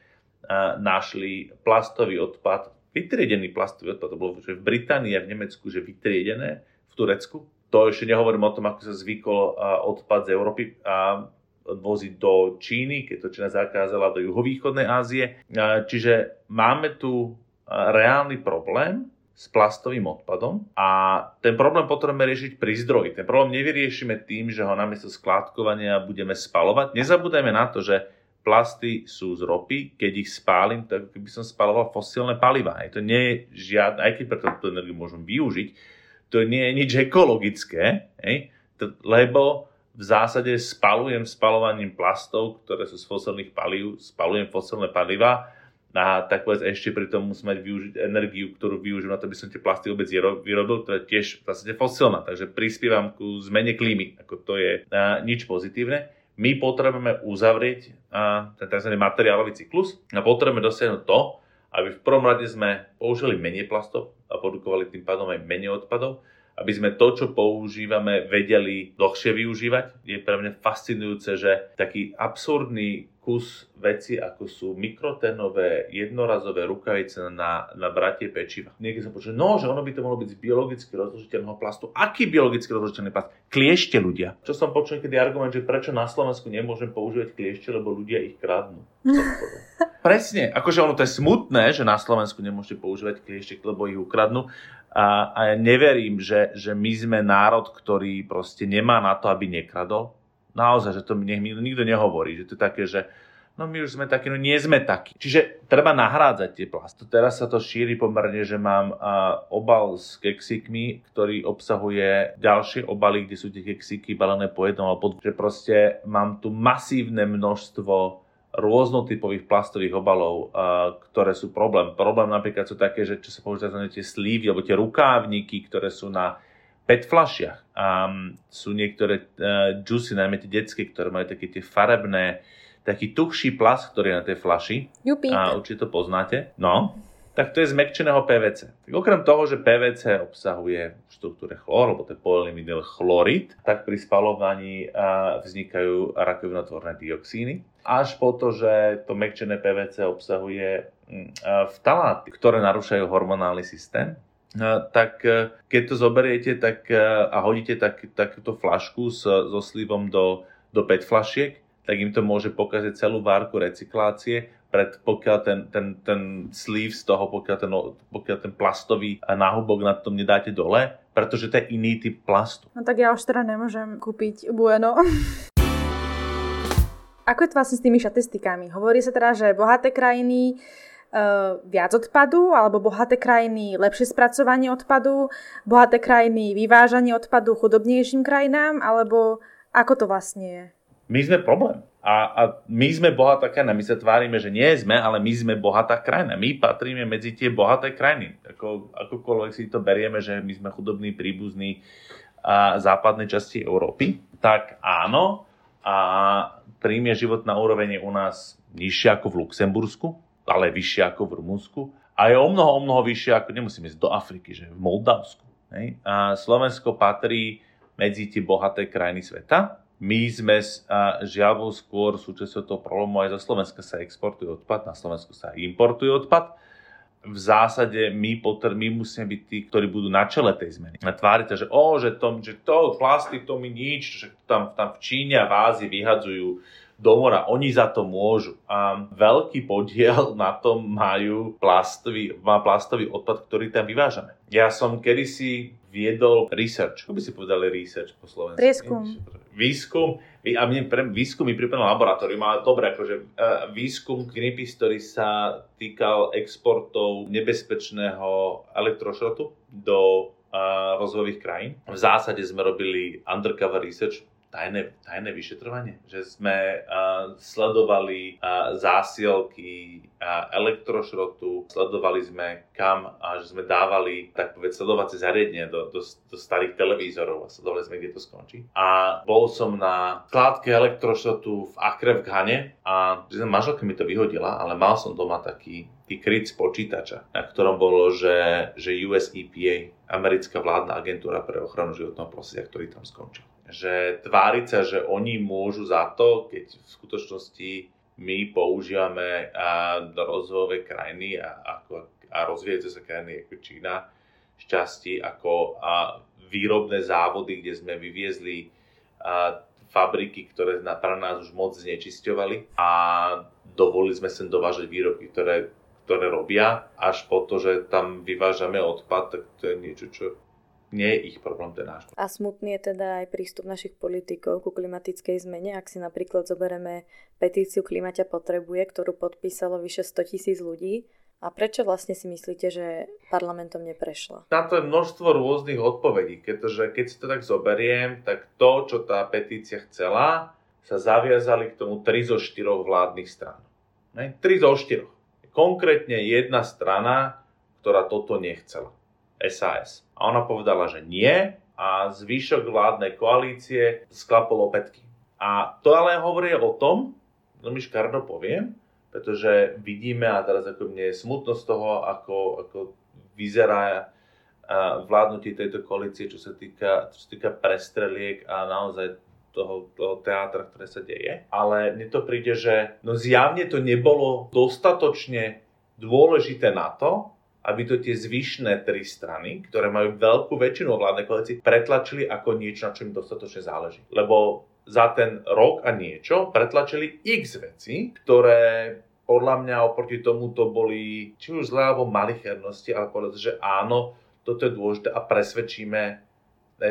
a, našli plastový odpad, vytriedený plastový odpad, to bolo že v Británii a v Nemecku, že vytriedené, v Turecku. To ešte nehovorím o tom, ako sa zvykol odpad z Európy a voziť do Číny, keď to Čína zakázala do juhovýchodnej Ázie. Čiže máme tu reálny problém s plastovým odpadom a ten problém potrebujeme riešiť pri zdroji. Ten problém nevyriešime tým, že ho namiesto skládkovania budeme spalovať. Nezabúdajme na to, že plasty sú z ropy, keď ich spálim, tak by som spaloval fosílne paliva. To nie je žiadne, aj keď preto tú energiu môžem využiť, to nie je nič ekologické, hej? lebo v zásade spalujem spalovaním plastov, ktoré sú z fosilných palív, spalujem fosilné paliva a tak povedz ešte pri tom musím mať využiť energiu, ktorú využijem na to, aby som tie plasty vôbec vyrobil, ktorá je tiež v zásade fosilná, takže prispievam ku zmene klímy, ako to je a, nič pozitívne. My potrebujeme uzavrieť a, ten tzv. materiálový cyklus a potrebujeme dosiahnuť to, aby v prvom rade sme použili menej plastov a produkovali tým pádom aj menej odpadov, aby sme to, čo používame, vedeli dlhšie využívať. Je pre mňa fascinujúce, že taký absurdný kus veci, ako sú mikrotenové, jednorazové rukavice na, na bratie pečiva. Niekedy som počul, no, že ono by to mohlo byť z biologicky rozložiteľného plastu. Aký biologicky rozložiteľný plast? Kliešte ľudia. Čo som počul niekedy argument, že prečo na Slovensku nemôžem používať kliešte, lebo ľudia ich kradnú. Presne, akože ono to je smutné, že na Slovensku nemôžete používať kliešte, lebo ich ukradnú, a, a ja neverím, že, že my sme národ, ktorý proste nemá na to, aby nekradol. Naozaj, že to nech mi nikto nehovorí, že to je také, že no my už sme takí, no nie sme takí. Čiže treba nahrádzať tie plasty. Teraz sa to šíri pomerne, že mám a, obal s kexikmi, ktorý obsahuje ďalšie obaly, kde sú tie keksiky balené po jednom, alebo že proste mám tu masívne množstvo rôznotypových plastových obalov, ktoré sú problém. Problém napríklad sú také, že čo sa používajú tie slívy alebo tie rukávniky, ktoré sú na PET flašiach. A sú niektoré uh, juicy, najmä tie detské, ktoré majú také tie farebné, taký tuchší plast, ktorý je na tej flaši. A určite to poznáte. No, tak to je zmekčeného PVC. Tak okrem toho, že PVC obsahuje v štruktúre chlor, alebo to je chlorid, tak pri spalovaní vznikajú rakovinotvorné dioxíny. Až po to, že to mekčené PVC obsahuje mm, vtaláty, ktoré narúšajú hormonálny systém, tak e, keď to zoberiete tak, e, a hodíte tak, takúto flašku so, so slivom do, do PET flašiek, tak im to môže pokaziť celú várku recyklácie pred, pokiaľ ten, ten, ten sleeve z toho, pokiaľ ten, pokiaľ ten plastový náhubok na tom nedáte dole, pretože to je iný typ plastu. No tak ja už teda nemôžem kúpiť Bueno. Ako je to vlastne s tými štatistikami? Hovorí sa teda, že bohaté krajiny uh, viac odpadu, alebo bohaté krajiny lepšie spracovanie odpadu, bohaté krajiny vyvážanie odpadu chudobnejším krajinám, alebo ako to vlastne je? My sme problém. A, a my sme bohatá krajina. My sa tvárime, že nie sme, ale my sme bohatá krajina. My patríme medzi tie bohaté krajiny. Ako, akokoľvek si to berieme, že my sme chudobní, príbuzní a západnej časti Európy, tak áno. A príjme životná úroveň je u nás nižšia ako v Luxembursku, ale vyššia ako v Rumunsku. A je o mnoho, o mnoho vyššia ako, nemusíme ísť do Afriky, že v Moldavsku. Hej? A Slovensko patrí medzi tie bohaté krajiny sveta my sme žiaľ skôr súčasťou toho problému aj zo Slovenska sa exportuje odpad, na Slovensku sa importuje odpad. V zásade my, potr- my musíme byť tí, ktorí budú na čele tej zmeny. A tvári sa, že, o, že, to, že to, plasty, to mi nič, že tam, tam v Číne a v Ázii vyhadzujú do mora, oni za to môžu. A veľký podiel na tom majú plastový, má plastový odpad, ktorý tam vyvážame. Ja som kedysi viedol research. Ako by si povedali research po slovensku? Prieskum výskum, a mne pre výskum mi pripomenul laboratórium, ale dobre, akože uh, výskum Greenpeace, ktorý sa týkal exportov nebezpečného elektrošrotu do uh, rozvojových krajín. V zásade sme robili undercover research, tajné, tajné vyšetrovanie, že sme uh, sledovali uh, zásielky uh, elektrošrotu, sledovali sme kam a že sme dávali, tak povedz, sledovacie zariadenie do, do, do starých televízorov a sledovali sme, kde to skončí. A bol som na skládke elektrošrotu v Akre v Ghane a manželka mi to vyhodila, ale mal som doma taký kryt z počítača, na ktorom bolo, že, že US EPA, americká vládna agentúra pre ochranu životného prostredia, ktorý tam skončil že tváriť sa, že oni môžu za to, keď v skutočnosti my používame rozvojové krajiny a, ako, a rozvíjajúce sa krajiny ako Čína šťastí ako a, výrobné závody, kde sme vyviezli a, fabriky, ktoré na, pre nás už moc znečisťovali. A dovolili sme sem dovážať výrobky, ktoré, ktoré robia, až po to, že tam vyvážame odpad, tak to je niečo, čo nie je ich problém, to je náš. A smutný je teda aj prístup našich politikov ku klimatickej zmene. Ak si napríklad zoberieme petíciu Klimaťa potrebuje, ktorú podpísalo vyše 100 tisíc ľudí, a prečo vlastne si myslíte, že parlamentom neprešla? Na to je množstvo rôznych odpovedí, pretože keď si to tak zoberiem, tak to, čo tá petícia chcela, sa zaviazali k tomu 3 zo 4 vládnych stran. 3 zo 4. Konkrétne jedna strana, ktorá toto nechcela. SAS. A ona povedala, že nie a zvyšok vládnej koalície sklapol opätky. A to ale hovorí o tom, veľmi škardo poviem, pretože vidíme, a teraz ako mne je smutno z toho, ako, ako vyzerá vládnutie tejto koalície, čo sa týka, čo sa týka prestreliek a naozaj toho, toho teátra, ktoré sa deje. Ale mne to príde, že no zjavne to nebolo dostatočne dôležité na to, aby to tie zvyšné tri strany, ktoré majú veľkú väčšinu vládnej koalícii, pretlačili ako niečo, na čo im dostatočne záleží. Lebo za ten rok a niečo pretlačili x veci, ktoré podľa mňa oproti tomu to boli či už zlé alebo malichernosti, ale povedať, že áno, toto je dôležité a presvedčíme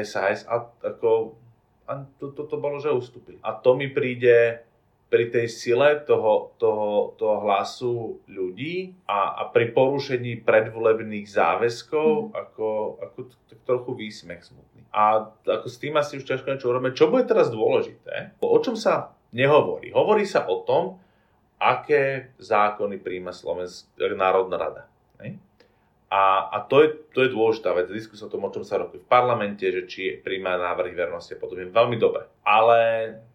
SAS a ako a to, to, to bolo, že ustúpili. A to mi príde pri tej sile toho, toho, toho hlasu ľudí a, a pri porušení predvolebných záväzkov mm. ako, ako tak trochu výsmech smutný. A ako s tým asi už ťažko niečo urobíme. Čo bude teraz dôležité? O čom sa nehovorí? Hovorí sa o tom, aké zákony príjma Slovenská národná rada. Ne? A, a to, je, to je dôležitá vec. Diskusia o tom, o čom sa robí v parlamente, že či príjma návrhy vernosti a podobne. Veľmi dobre. Ale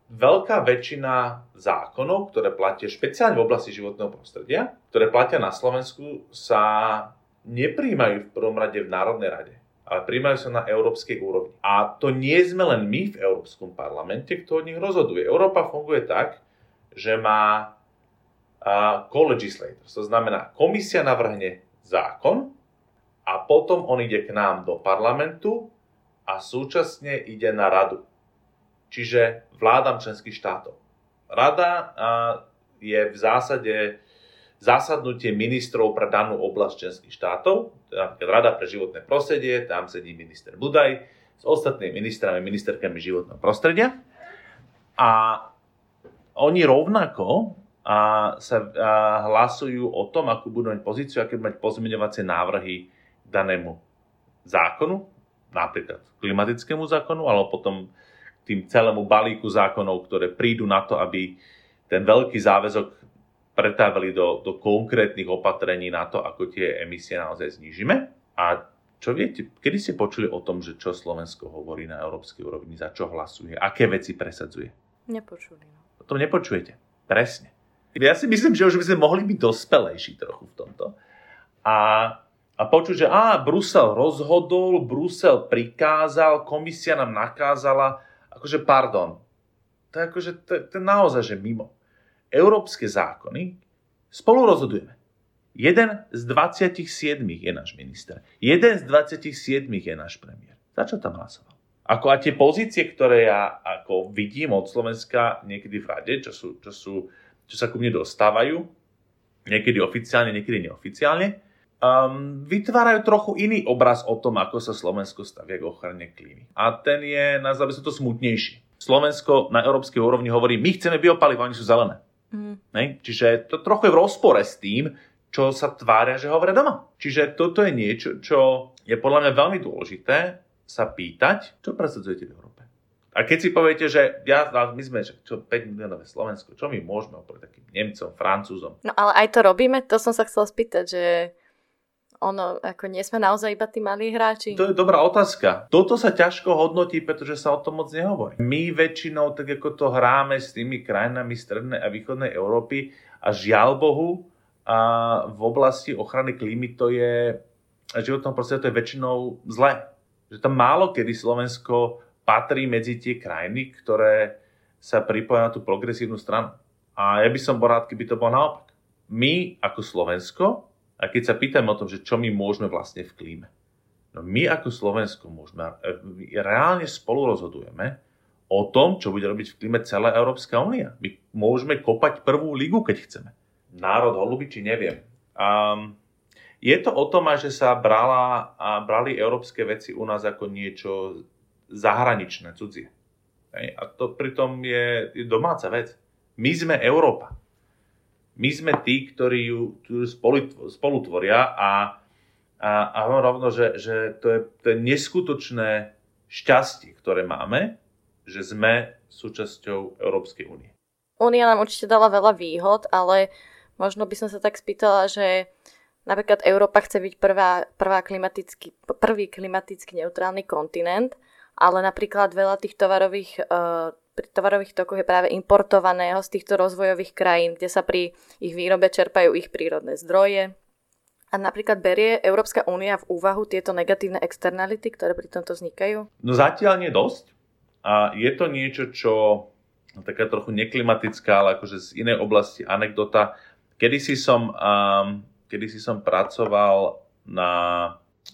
veľká väčšina zákonov, ktoré platia špeciálne v oblasti životného prostredia, ktoré platia na Slovensku, sa nepríjmajú v prvom rade v Národnej rade, ale príjmajú sa na európskej úrovni. A to nie sme len my v Európskom parlamente, kto o nich rozhoduje. Európa funguje tak, že má co-legislators, to znamená, komisia navrhne zákon a potom on ide k nám do parlamentu a súčasne ide na radu čiže vládam členských štátov. Rada je v zásade zasadnutie ministrov pre danú oblasť členských štátov, napríklad Rada pre životné prostredie, tam sedí minister Budaj s ostatnými ministrami, ministerkami životného prostredia. A oni rovnako a sa a hlasujú o tom, akú budú mať pozíciu, aké budú mať pozmeňovacie návrhy danému zákonu, napríklad klimatickému zákonu, alebo potom tým celému balíku zákonov, ktoré prídu na to, aby ten veľký záväzok pretávali do, do konkrétnych opatrení na to, ako tie emisie naozaj znížime. A čo viete, kedy ste počuli o tom, že čo Slovensko hovorí na európskej úrovni, za čo hlasuje, aké veci presadzuje? Nepočuli. No. O tom nepočujete. Presne. Ja si myslím, že už by sme mohli byť dospelejší trochu v tomto. A, a počuť, že á, Brusel rozhodol, Brusel prikázal, komisia nám nakázala, akože pardon, to je akože, to, to naozaj, že mimo. Európske zákony spolu rozhodujeme. Jeden z 27 je náš minister. Jeden z 27 je náš premiér. Za čo tam hlasoval? Ako a tie pozície, ktoré ja ako vidím od Slovenska niekedy v rade, čo, sú, čo, sú, čo sa ku mne dostávajú, niekedy oficiálne, niekedy neoficiálne, um, vytvárajú trochu iný obraz o tom, ako sa Slovensko stavia k ochrane klímy. A ten je, nazvali sa to smutnejší. Slovensko na európskej úrovni hovorí, my chceme biopaliva, oni sú zelené. Mm. Čiže to trochu je v rozpore s tým, čo sa tvária, že hovoria doma. Čiže toto je niečo, čo je podľa mňa veľmi dôležité sa pýtať, čo presadzujete v Európe. A keď si poviete, že ja, my sme že čo, 5 miliónové Slovensko, čo my môžeme oproti takým Nemcom, Francúzom? No ale aj to robíme, to som sa chcela spýtať, že ono, ako nie sme naozaj iba tí malí hráči? To je dobrá otázka. Toto sa ťažko hodnotí, pretože sa o tom moc nehovorí. My väčšinou, tak ako to hráme s tými krajinami strednej a východnej Európy a žiaľ Bohu, a v oblasti ochrany klímy to je, životného prostredia to je väčšinou zle. Že tam málo kedy Slovensko patrí medzi tie krajiny, ktoré sa pripoja na tú progresívnu stranu. A ja by som bol rád, keby to bolo naopak. My ako Slovensko, a keď sa pýtam o tom, že čo my môžeme vlastne v klíme, no my ako Slovensko môžeme, e, reálne spolu rozhodujeme o tom, čo bude robiť v klíme celá Európska únia. My môžeme kopať prvú ligu, keď chceme. Národ holubiči, neviem. Um, je to o tom, že sa brala, a brali európske veci u nás ako niečo zahraničné, cudzie. A to pritom je domáca vec. My sme Európa. My sme tí, ktorí ju, spolu, spolutvoria a, a, a rovno, že, že to, je, to je neskutočné šťastie, ktoré máme, že sme súčasťou Európskej únie. Únia nám určite dala veľa výhod, ale možno by som sa tak spýtala, že napríklad Európa chce byť prvá, prvá klimaticky, prvý klimaticky neutrálny kontinent ale napríklad veľa tých tovarových, uh, tovarových tokov je práve importovaného z týchto rozvojových krajín, kde sa pri ich výrobe čerpajú ich prírodné zdroje. A napríklad berie Európska únia v úvahu tieto negatívne externality, ktoré pri tomto vznikajú? No zatiaľ nie dosť. A je to niečo, čo no, taká trochu neklimatická, ale akože z inej oblasti anekdota. Kedy si som, um, kedy si som pracoval na,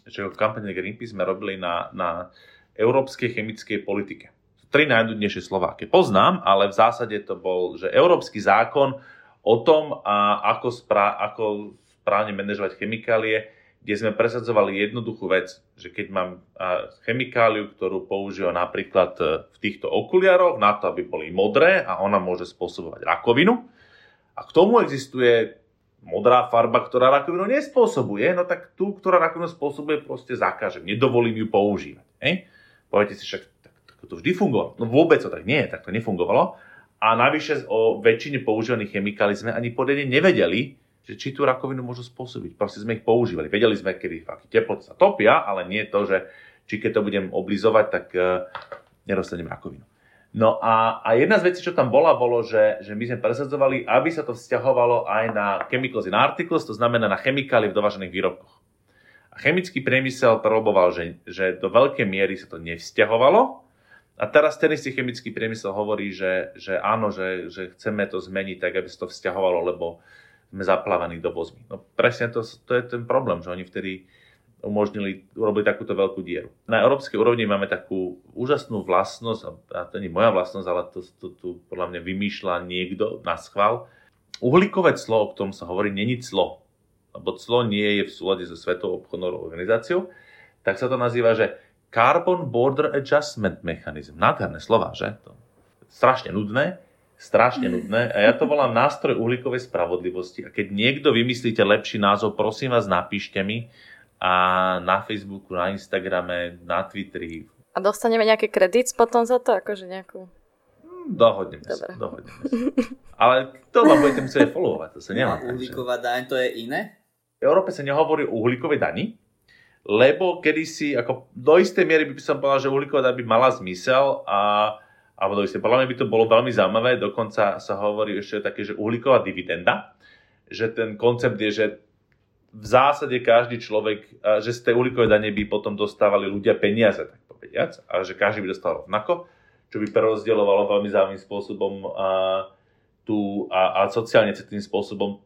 že v kampani Greenpeace sme robili na, na európskej chemickej politike. Tri najnudnejšie slova, aké poznám, ale v zásade to bol, že európsky zákon o tom, a ako, sprá, ako správne manažovať chemikálie, kde sme presadzovali jednoduchú vec, že keď mám chemikáliu, ktorú používa napríklad e, v týchto okuliaroch na to, aby boli modré a ona môže spôsobovať rakovinu, a k tomu existuje modrá farba, ktorá rakovinu nespôsobuje, no tak tú, ktorá rakovinu spôsobuje, proste zakážem, nedovolím ju používať. Hej? Poviete si však, tak, tak to vždy fungovalo. No vôbec to tak nie, tak to nefungovalo. A navyše o väčšine používaných chemikálií sme ani podene nevedeli, že či tú rakovinu môžu spôsobiť. Proste sme ich používali. Vedeli sme, kedy aký teploty sa topia, ale nie to, že či keď to budem oblizovať, tak uh, nedostanem rakovinu. No a, a jedna z vecí, čo tam bola, bolo, že, že my sme presadzovali, aby sa to vzťahovalo aj na chemicals in articles, to znamená na chemikály v dovážených výrobkoch. A chemický priemysel preloboval, že, že do veľkej miery sa to nevzťahovalo. A teraz ten istý chemický priemysel hovorí, že, že áno, že, že chceme to zmeniť tak, aby sa to vzťahovalo, lebo sme zaplavení dovozmi. No presne to, to je ten problém, že oni vtedy umožnili urobiť takúto veľkú dieru. Na európskej úrovni máme takú úžasnú vlastnosť, a to nie moja vlastnosť, ale to, to podľa mňa vymýšľa niekto na schvál. Uhlíkové clo, o ktorom sa hovorí, není clo lebo clo nie je v súlade so Svetovou obchodnou organizáciou, tak sa to nazýva, že Carbon Border Adjustment Mechanism. Nádherné slova, že? To strašne nudné, strašne nudné. A ja to volám nástroj uhlíkovej spravodlivosti. A keď niekto vymyslíte lepší názov, prosím vás, napíšte mi a na Facebooku, na Instagrame, na Twitteri. A dostaneme nejaký kredit potom za to? Akože nejakú... Hm, dohodneme sa, dohodneme sa. Ale to ma budete musieť followovať, to sa nemá. Uhlíková daň to je iné? Európe sa nehovorí o uhlíkovej dani, lebo kedysi, ako do istej miery by som povedal, že uhlíková daň by mala zmysel a alebo do istej, podľa mňa by to bolo veľmi zaujímavé, dokonca sa hovorí ešte také, že uhlíková dividenda, že ten koncept je, že v zásade každý človek, že z tej uhlíkovej dane by potom dostávali ľudia peniaze, tak povediac, a že každý by dostal rovnako, čo by prerozdielovalo veľmi zaujímavým spôsobom a, tú, a, a sociálne tým spôsobom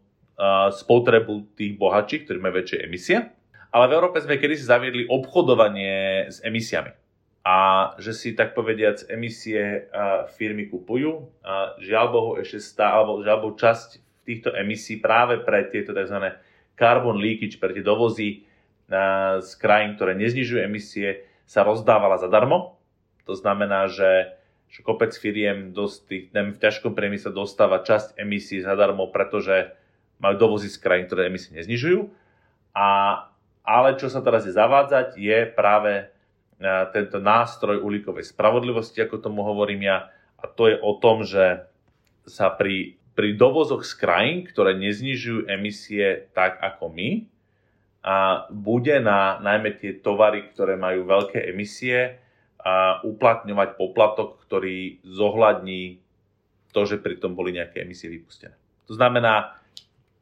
spotrebu tých bohatší, ktorí majú väčšie emisie. Ale v Európe sme kedysi zaviedli obchodovanie s emisiami. A že si tak povediac emisie firmy kupujú. A žiaľ Bohu ešte stále, alebo žiaľ Bohu časť týchto emisí práve pre tieto tzv. carbon leakage, pre tie dovozy z krajín, ktoré neznižujú emisie, sa rozdávala zadarmo. To znamená, že že kopec firiem dosť, v ťažkom priemysle dostáva časť emisí zadarmo, pretože majú dovozy z krajín, ktoré emisie neznižujú. A, ale čo sa teraz je zavádzať, je práve tento nástroj uhlíkovej spravodlivosti, ako tomu hovorím ja, a to je o tom, že sa pri, pri dovozoch z krajín, ktoré neznižujú emisie tak ako my, a bude na najmä tie tovary, ktoré majú veľké emisie, a uplatňovať poplatok, ktorý zohľadní to, že pri tom boli nejaké emisie vypustené. To znamená,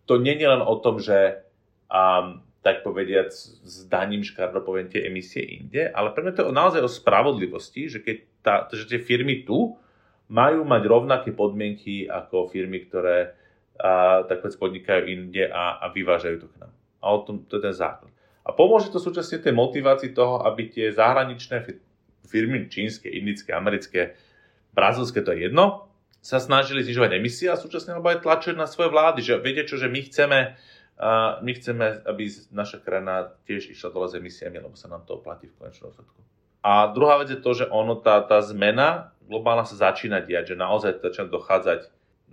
to nie je len o tom, že um, tak povediať s daním škardo poviem tie emisie inde, ale pre mňa to je naozaj o spravodlivosti, že keď tá, že tie firmy tu majú mať rovnaké podmienky ako firmy, ktoré a, tak povedz, podnikajú inde a, a vyvážajú to k nám. A o tom to je ten základ. A pomôže to súčasne tej motivácii toho, aby tie zahraničné firmy, čínske, indické, americké, brazilské, to je jedno, sa snažili znižovať emisie a súčasne alebo aj tlačili na svoje vlády, že viete čo, že my chceme, uh, my chceme, aby naša krajina tiež išla dole s emisiami, lebo sa nám to oplatí v konečnom dôsledku. A druhá vec je to, že ono, tá, tá zmena globálna sa začína diať, že naozaj začína dochádzať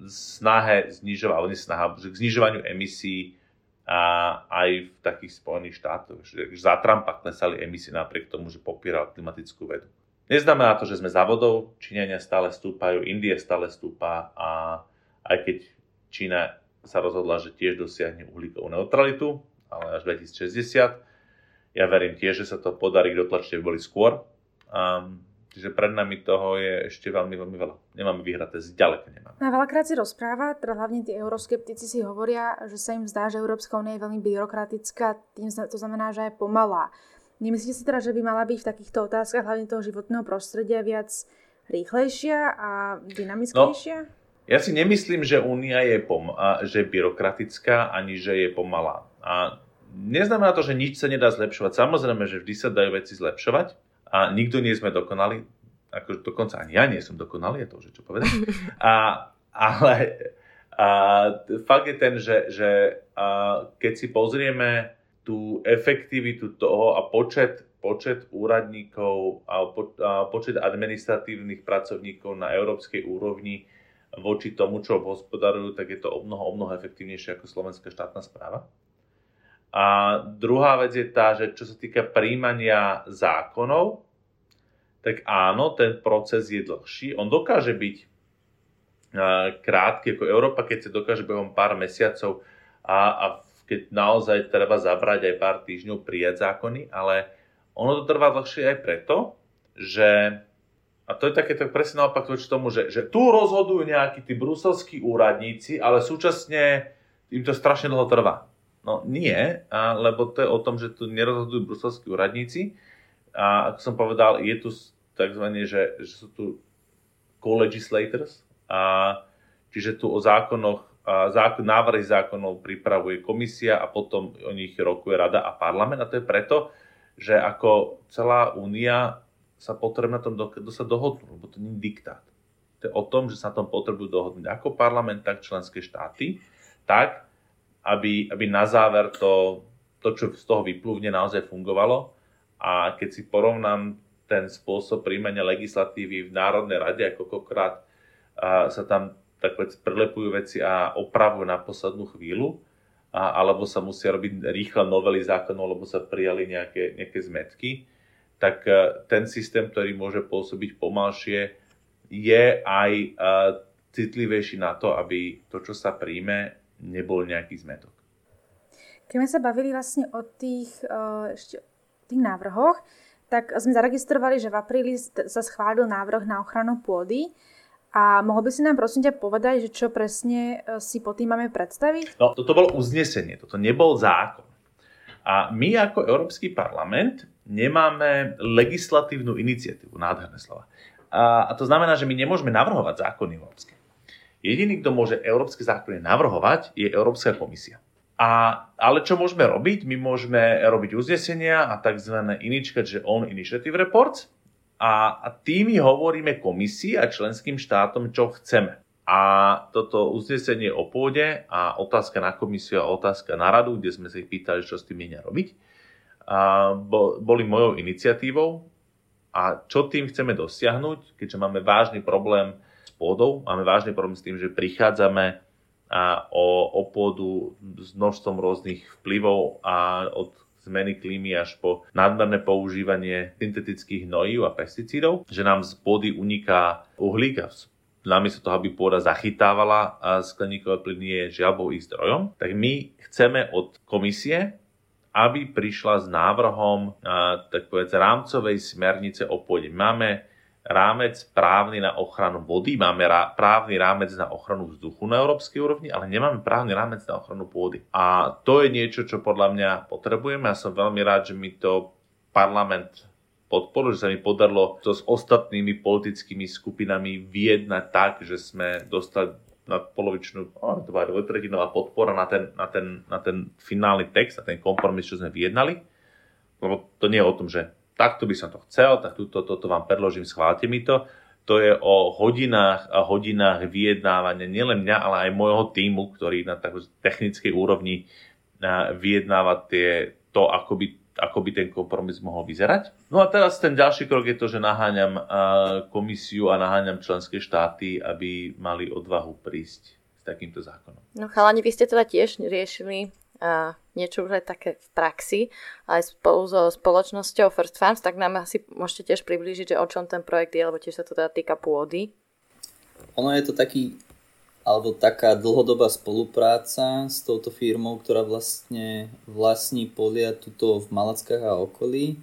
snahe znižovať, snaha k znižovaniu emisí a aj v takých Spojených štátoch. Že za Trumpa klesali emisie napriek tomu, že popíral klimatickú vedu. Neznamená to, že sme za vodou, Číňania stále stúpajú, Indie stále stúpa a aj keď Čína sa rozhodla, že tiež dosiahne uhlíkovú neutralitu, ale až 2060, ja verím tiež, že sa to podarí dotlačiť, aby boli skôr. Um, Čiže pred nami toho je ešte veľmi, veľmi veľa. Nemáme vyhraté, zďaleka nemáme. No veľakrát si rozpráva, teda hlavne tí euroskeptici si hovoria, že sa im zdá, že Európska únia je veľmi byrokratická, tým to znamená, že je pomalá. Nemyslíte si teda, že by mala byť v takýchto otázkach, hlavne toho životného prostredia, viac rýchlejšia a dynamickejšia? No, ja si nemyslím, že únia je, pom- že byrokratická, ani že je pomalá. A neznamená to, že nič sa nedá zlepšovať. Samozrejme, že vždy sa dajú veci zlepšovať a nikto nie sme dokonali. Ako dokonca ani ja nie som dokonalý, je to už čo povedať. A, ale a, fakt je ten, že, že a, keď si pozrieme tú efektivitu toho a počet, počet úradníkov a, po, a počet administratívnych pracovníkov na európskej úrovni voči tomu, čo hospodarujú, tak je to o mnoho, o mnoho efektívnejšie ako slovenská štátna správa. A druhá vec je tá, že čo sa týka príjmania zákonov, tak áno, ten proces je dlhší. On dokáže byť krátky ako Európa, keď sa dokáže behom pár mesiacov a, a keď naozaj treba zabrať aj pár týždňov prijať zákony, ale ono to trvá dlhšie aj preto, že a to je také tak presne naopak voči tomu, že, že tu rozhodujú nejakí tí bruselskí úradníci, ale súčasne im to strašne dlho trvá. No nie, a, lebo to je o tom, že tu nerozhodujú bruselskí úradníci. A ako som povedal, je tu tzv. že, že sú tu co-legislators, a, čiže tu o zákonoch, a, zákon, návrhy zákonov pripravuje komisia a potom o nich rokuje rada a parlament. A to je preto, že ako celá únia sa potrebuje na tom do, do sa dohodnúť, lebo to nie je diktát. To je o tom, že sa na tom potrebujú dohodnúť ako parlament, tak členské štáty, tak aby, aby na záver to, to, čo z toho vyplúvne, naozaj fungovalo. A keď si porovnám ten spôsob príjmania legislatívy v Národnej rade, ako koľkokrát sa tam tak prelepujú veci a opravujú na poslednú chvíľu, a, alebo sa musia robiť rýchle novely zákonov, lebo sa prijali nejaké, nejaké zmetky, tak e, ten systém, ktorý môže pôsobiť pomalšie, je aj e, citlivejší na to, aby to, čo sa príjme, nebol nejaký zmetok. Keď sme sa bavili vlastne o tých, ešte, tých návrhoch, tak sme zaregistrovali, že v apríli sa schválil návrh na ochranu pôdy. A mohol by si nám prosím ťa povedať, že čo presne si po tým máme predstaviť? No, toto bolo uznesenie, toto nebol zákon. A my ako Európsky parlament nemáme legislatívnu iniciatívu, nádherné slova. A, a to znamená, že my nemôžeme navrhovať zákony európske. Jediný, kto môže európske zákony navrhovať, je Európska komisia. A, ale čo môžeme robiť? My môžeme robiť uznesenia a tzv. iničkať, že on initiative reports a, a tými hovoríme komisii a členským štátom, čo chceme. A toto uznesenie o pôde a otázka na komisiu a otázka na radu, kde sme sa ich pýtali, čo s tým mienia robiť, boli mojou iniciatívou. A čo tým chceme dosiahnuť, keďže máme vážny problém pôdou. Máme vážny problém s tým, že prichádzame a o, o pôdu s množstvom rôznych vplyvov a od zmeny klímy až po nadmerné používanie syntetických hnojív a pesticídov, že nám z pôdy uniká uhlík a namiesto toho, aby pôda zachytávala skleníkové plyny je žiaľ ich zdrojom, tak my chceme od komisie, aby prišla s návrhom tak povedz, rámcovej smernice o pôde. Máme rámec právny na ochranu vody, máme rá, právny rámec na ochranu vzduchu na európskej úrovni, ale nemáme právny rámec na ochranu pôdy. A to je niečo, čo podľa mňa potrebujeme. Ja som veľmi rád, že mi to parlament podporil, že sa mi podarilo to s ostatnými politickými skupinami vyjednať tak, že sme dostali na polovičnú, to dvojtretinová podpora na ten, na, ten, na ten finálny text, na ten kompromis, čo sme vyjednali. Lebo to nie je o tom, že takto by som to chcel, tak toto to, to vám predložím, schválte mi to. To je o hodinách a hodinách vyjednávania nielen mňa, ale aj môjho týmu, ktorý na technickej úrovni vyjednáva tie, to, ako by, ako by ten kompromis mohol vyzerať. No a teraz ten ďalší krok je to, že naháňam komisiu a naháňam členské štáty, aby mali odvahu prísť s takýmto zákonom. No chalani, vy ste teda tiež riešili a niečo už aj také v praxi, aj spolu so spoločnosťou First Farms, tak nám asi môžete tiež priblížiť, že o čom ten projekt je, lebo tiež sa to teda týka pôdy. Ono je to taký, alebo taká dlhodobá spolupráca s touto firmou, ktorá vlastne vlastní polia tuto v Malackách a okolí.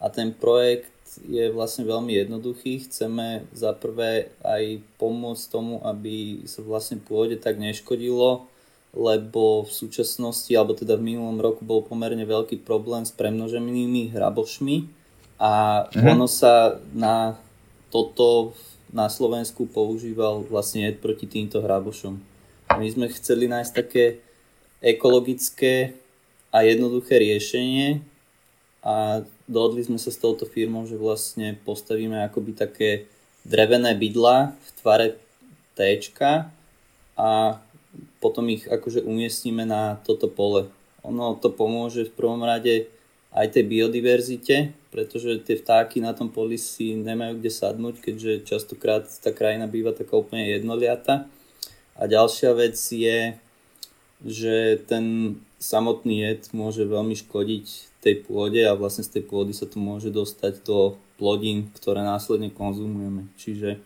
A ten projekt je vlastne veľmi jednoduchý. Chceme za prvé aj pomôcť tomu, aby sa vlastne pôde tak neškodilo, lebo v súčasnosti, alebo teda v minulom roku bol pomerne veľký problém s premnoženými hrabošmi a mhm. ono sa na toto na Slovensku používal vlastne proti týmto hrabošom. My sme chceli nájsť také ekologické a jednoduché riešenie a dohodli sme sa s touto firmou, že vlastne postavíme akoby také drevené bydla v tvare T a potom ich akože umiestnime na toto pole. Ono to pomôže v prvom rade aj tej biodiverzite, pretože tie vtáky na tom poli si nemajú kde sadnúť, keďže častokrát tá krajina býva taká úplne jednoliata. A ďalšia vec je, že ten samotný jed môže veľmi škodiť tej pôde a vlastne z tej pôdy sa to môže dostať do plodín, ktoré následne konzumujeme. Čiže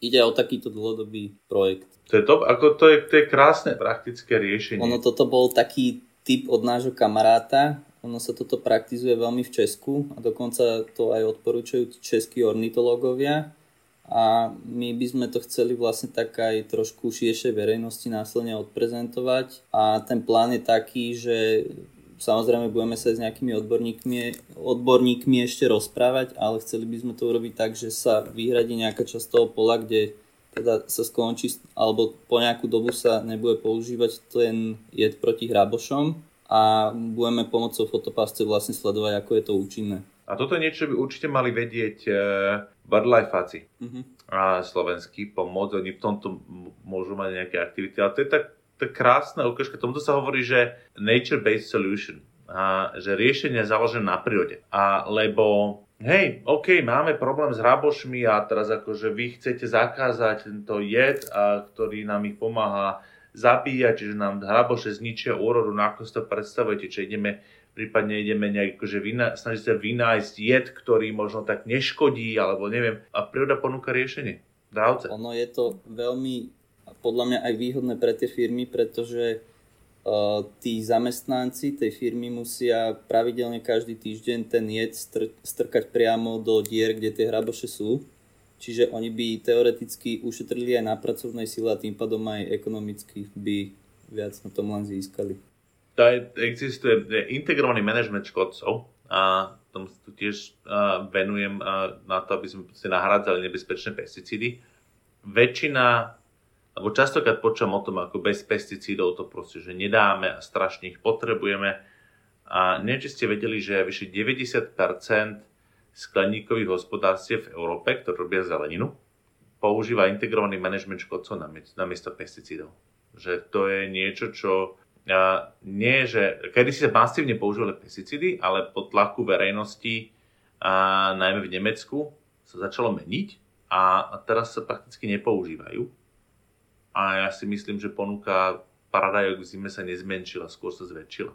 ide o takýto dlhodobý projekt. To je top, ako to je, to je krásne praktické riešenie. Ono toto bol taký typ od nášho kamaráta, ono sa toto praktizuje veľmi v Česku a dokonca to aj odporúčajú českí ornitológovia. A my by sme to chceli vlastne tak aj trošku širšej verejnosti následne odprezentovať. A ten plán je taký, že samozrejme budeme sa s nejakými odborníkmi, odborníkmi ešte rozprávať, ale chceli by sme to urobiť tak, že sa vyhradí nejaká časť toho pola, kde teda sa skončí, alebo po nejakú dobu sa nebude používať ten jed proti hrabošom a budeme pomocou fotopásce vlastne sledovať, ako je to účinné. A toto niečo by určite mali vedieť uh, birdlifeáci uh-huh. a slovenskí pomôcť. Oni v tomto môžu mať nejaké aktivity. Ale to je tak, tak krásna ukážka. Tomuto sa hovorí, že nature-based solution. A, že riešenie je založené na prírode. A lebo hej, OK, máme problém s hrabošmi a teraz akože vy chcete zakázať tento jed, a, ktorý nám ich pomáha zabíjať, čiže nám hraboše zničia úrodu, no ako si to predstavujete, či ideme prípadne ideme nejak akože vyna, snažiť sa vynájsť jed, ktorý možno tak neškodí, alebo neviem. A príroda ponúka riešenie. Dávce. Ono je to veľmi, podľa mňa aj výhodné pre tie firmy, pretože tí zamestnanci tej firmy musia pravidelne každý týždeň ten jed str- strkať priamo do dier, kde tie hraboše sú. Čiže oni by teoreticky ušetrili aj na pracovnej sile a tým pádom aj ekonomicky by viac na tom len získali. Existuje integrovaný manažment škodcov a tomu tu tiež venujem na to, aby sme nahradzali nebezpečné pesticídy. Väčšina lebo častokrát počujem o tom, ako bez pesticídov to proste, že nedáme a strašne ich potrebujeme. A neviem, či ste vedeli, že vyše 90% skleníkových hospodárstiev v Európe, ktoré robia zeleninu, používa integrovaný manažment škodcov namiesto pesticídov. Že to je niečo, čo nie, že kedy si sa masívne používali pesticídy, ale po tlaku verejnosti, a najmä v Nemecku, sa začalo meniť a teraz sa prakticky nepoužívajú a ja si myslím, že ponuka paradajok v zime sa nezmenšila, skôr sa zväčšila.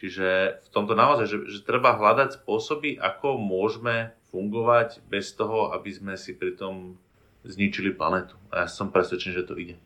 Čiže v tomto naozaj, že, že treba hľadať spôsoby, ako môžeme fungovať bez toho, aby sme si pritom zničili planetu. A ja som presvedčený, že to ide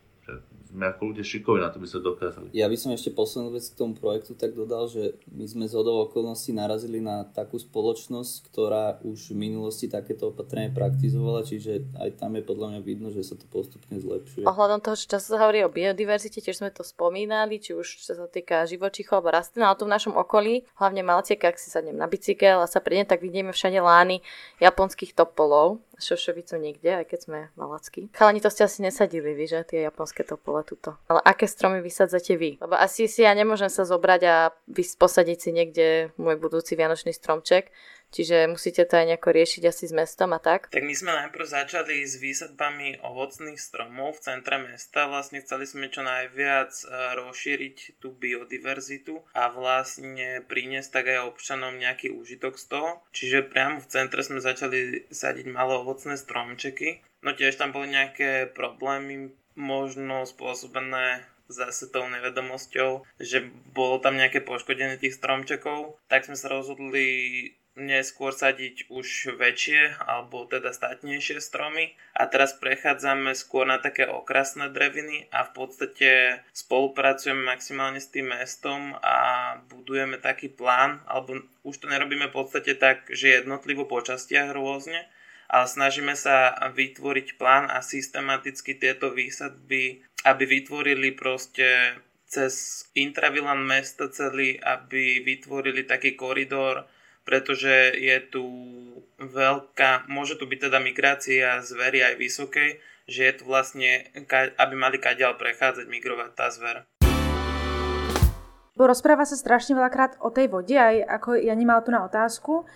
sme ako ľudia šikovní na to by sa dokázali. Ja by som ešte poslednú vec k tomu projektu tak dodal, že my sme z hodou okolností narazili na takú spoločnosť, ktorá už v minulosti takéto opatrenie praktizovala, čiže aj tam je podľa mňa vidno, že sa to postupne zlepšuje. Ohľadom toho, že často sa hovorí o biodiverzite, tiež sme to spomínali, či už čo sa týka živočíchov alebo rastlín, ale tu v našom okolí, hlavne Malciek, ak si sadnem na bicykel a sa prídem, tak vidíme všade lány japonských topolov, šošovicu niekde, aj keď sme malacky. Chalani, to ste asi nesadili vy, že? Tie japonské topole tuto. Ale aké stromy vysadzate vy? Lebo asi si ja nemôžem sa zobrať a posadiť si niekde môj budúci vianočný stromček, Čiže musíte to aj nejako riešiť asi s mestom a tak? Tak my sme najprv začali s výsadbami ovocných stromov v centre mesta. Vlastne chceli sme čo najviac e, rozšíriť tú biodiverzitu a vlastne priniesť tak aj občanom nejaký úžitok z toho. Čiže priamo v centre sme začali sadiť malé ovocné stromčeky. No tiež tam boli nejaké problémy, možno spôsobené zase tou nevedomosťou, že bolo tam nejaké poškodenie tých stromčekov, tak sme sa rozhodli neskôr sadiť už väčšie alebo teda statnejšie stromy. A teraz prechádzame skôr na také okrasné dreviny a v podstate spolupracujeme maximálne s tým mestom a budujeme taký plán alebo už to nerobíme v podstate tak, že jednotlivo po častiach rôzne, ale snažíme sa vytvoriť plán a systematicky tieto výsadby, aby vytvorili proste cez intravilan mesta celý, aby vytvorili taký koridor pretože je tu veľká, môže tu byť teda migrácia zvery aj vysokej, že je tu vlastne, aby mali kaďal prechádzať, migrovať tá zver. Rozpráva sa strašne veľakrát o tej vode, aj ako ja nemala tu na otázku,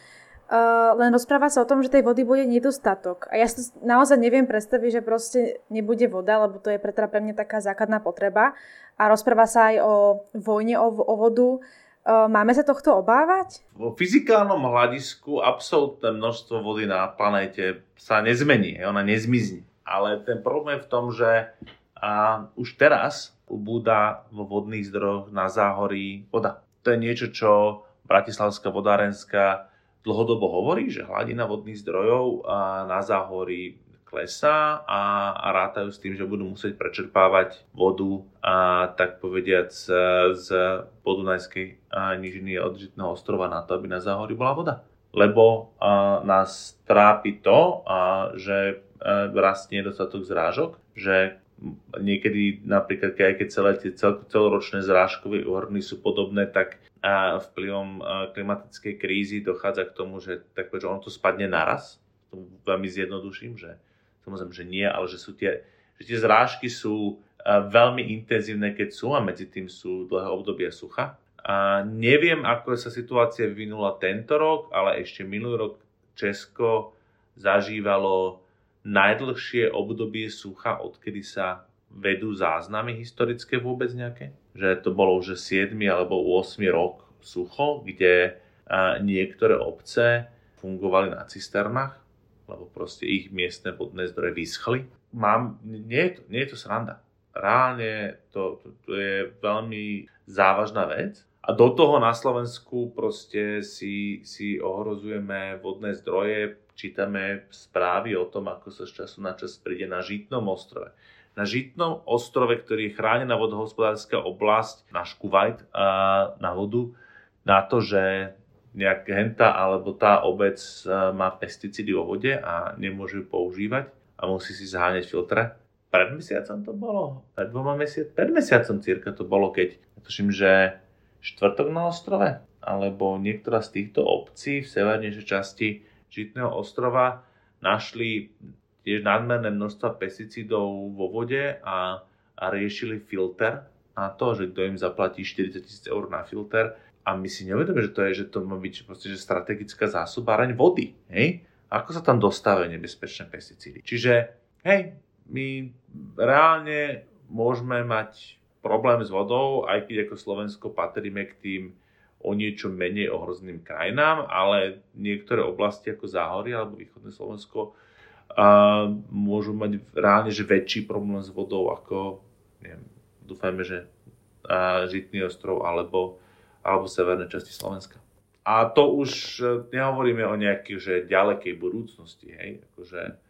Uh, len rozpráva sa o tom, že tej vody bude nedostatok. A ja si naozaj neviem predstaviť, že proste nebude voda, lebo to je pre, teda pre mňa taká základná potreba. A rozpráva sa aj o vojne o, o vodu. Máme sa tohto obávať? Vo fyzikálnom hľadisku absolútne množstvo vody na planéte sa nezmení, ona nezmizne. Ale ten problém je v tom, že a už teraz ubúda vo vodných zdrojoch na záhorí voda. To je niečo, čo Bratislavská vodárenská dlhodobo hovorí, že hladina vodných zdrojov na záhorí klesá a, a rátajú s tým, že budú musieť prečerpávať vodu a tak povediac z podunajskej nížiny od Žitného ostrova na to, aby na záhorí bola voda. Lebo a, nás trápi to, a, že a, rastie nedostatok zrážok, že niekedy napríklad aj keď celé tie cel, celoročné zrážkové úhrny sú podobné, tak a vplyvom klimatickej krízy dochádza k tomu, že tak že ono to spadne naraz. To veľmi zjednoduším, že Samozrejme, že nie, ale že, sú tie, že tie zrážky sú veľmi intenzívne, keď sú a medzi tým sú dlhé obdobia sucha. A neviem, ako sa situácia vyvinula tento rok, ale ešte minulý rok Česko zažívalo najdlhšie obdobie sucha, odkedy sa vedú záznamy historické vôbec nejaké. Že to bolo už 7 alebo 8 rok sucho, kde niektoré obce fungovali na cisternách lebo proste ich miestne vodné zdroje vyschli. Mám, nie, je to, nie je to sranda. Reálne to, to, to je veľmi závažná vec. A do toho na Slovensku proste si, si ohrozujeme vodné zdroje, čítame správy o tom, ako sa z času na čas príde na Žitnom ostrove. Na Žitnom ostrove, ktorý je chránená vodohospodárska oblasť, náš Kuwait, na vodu, na to, že nejak henta alebo tá obec e, má pesticídy vo vode a nemôže ju používať a musí si zháňať filtre. Pred mesiacom to bolo? Pred dvoma mesiacom? Pred mesiacom cirka to bolo, keď tuším, že štvrtok na ostrove alebo niektorá z týchto obcí v severnejšej časti Žitného ostrova našli tiež nadmerné množstva pesticídov vo vode a, a riešili filter na to, že kto im zaplatí 40 tisíc eur na filter, a my si neuvedomíme, že to je, že to má byť proste, že strategická zásobáraň vody. Hej? Ako sa tam dostávajú nebezpečné pesticídy? Čiže, hej, my reálne môžeme mať problém s vodou, aj keď ako Slovensko patríme k tým o niečo menej ohrozeným krajinám, ale niektoré oblasti ako Záhory alebo východné Slovensko uh, môžu mať reálne že väčší problém s vodou ako, neviem, dúfajme, že uh, Žitný ostrov alebo alebo severnej časti Slovenska. A to už e, nehovoríme o nejakej že ďalekej budúcnosti, hej, akože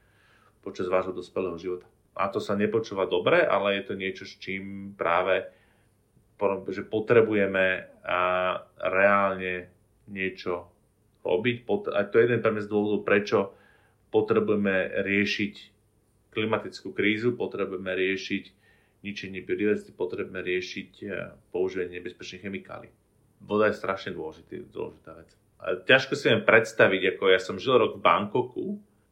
počas vášho dospelého života. A to sa nepočúva dobre, ale je to niečo, s čím práve že potrebujeme a reálne niečo robiť. A to je jeden pre z dôvodov, prečo potrebujeme riešiť klimatickú krízu, potrebujeme riešiť ničenie biodiverzity, potrebujeme riešiť e, používanie nebezpečných chemikálií. Voda je strašne dôležitý, dôležitá vec. A ťažko si viem predstaviť, ako ja som žil rok v Bangkoku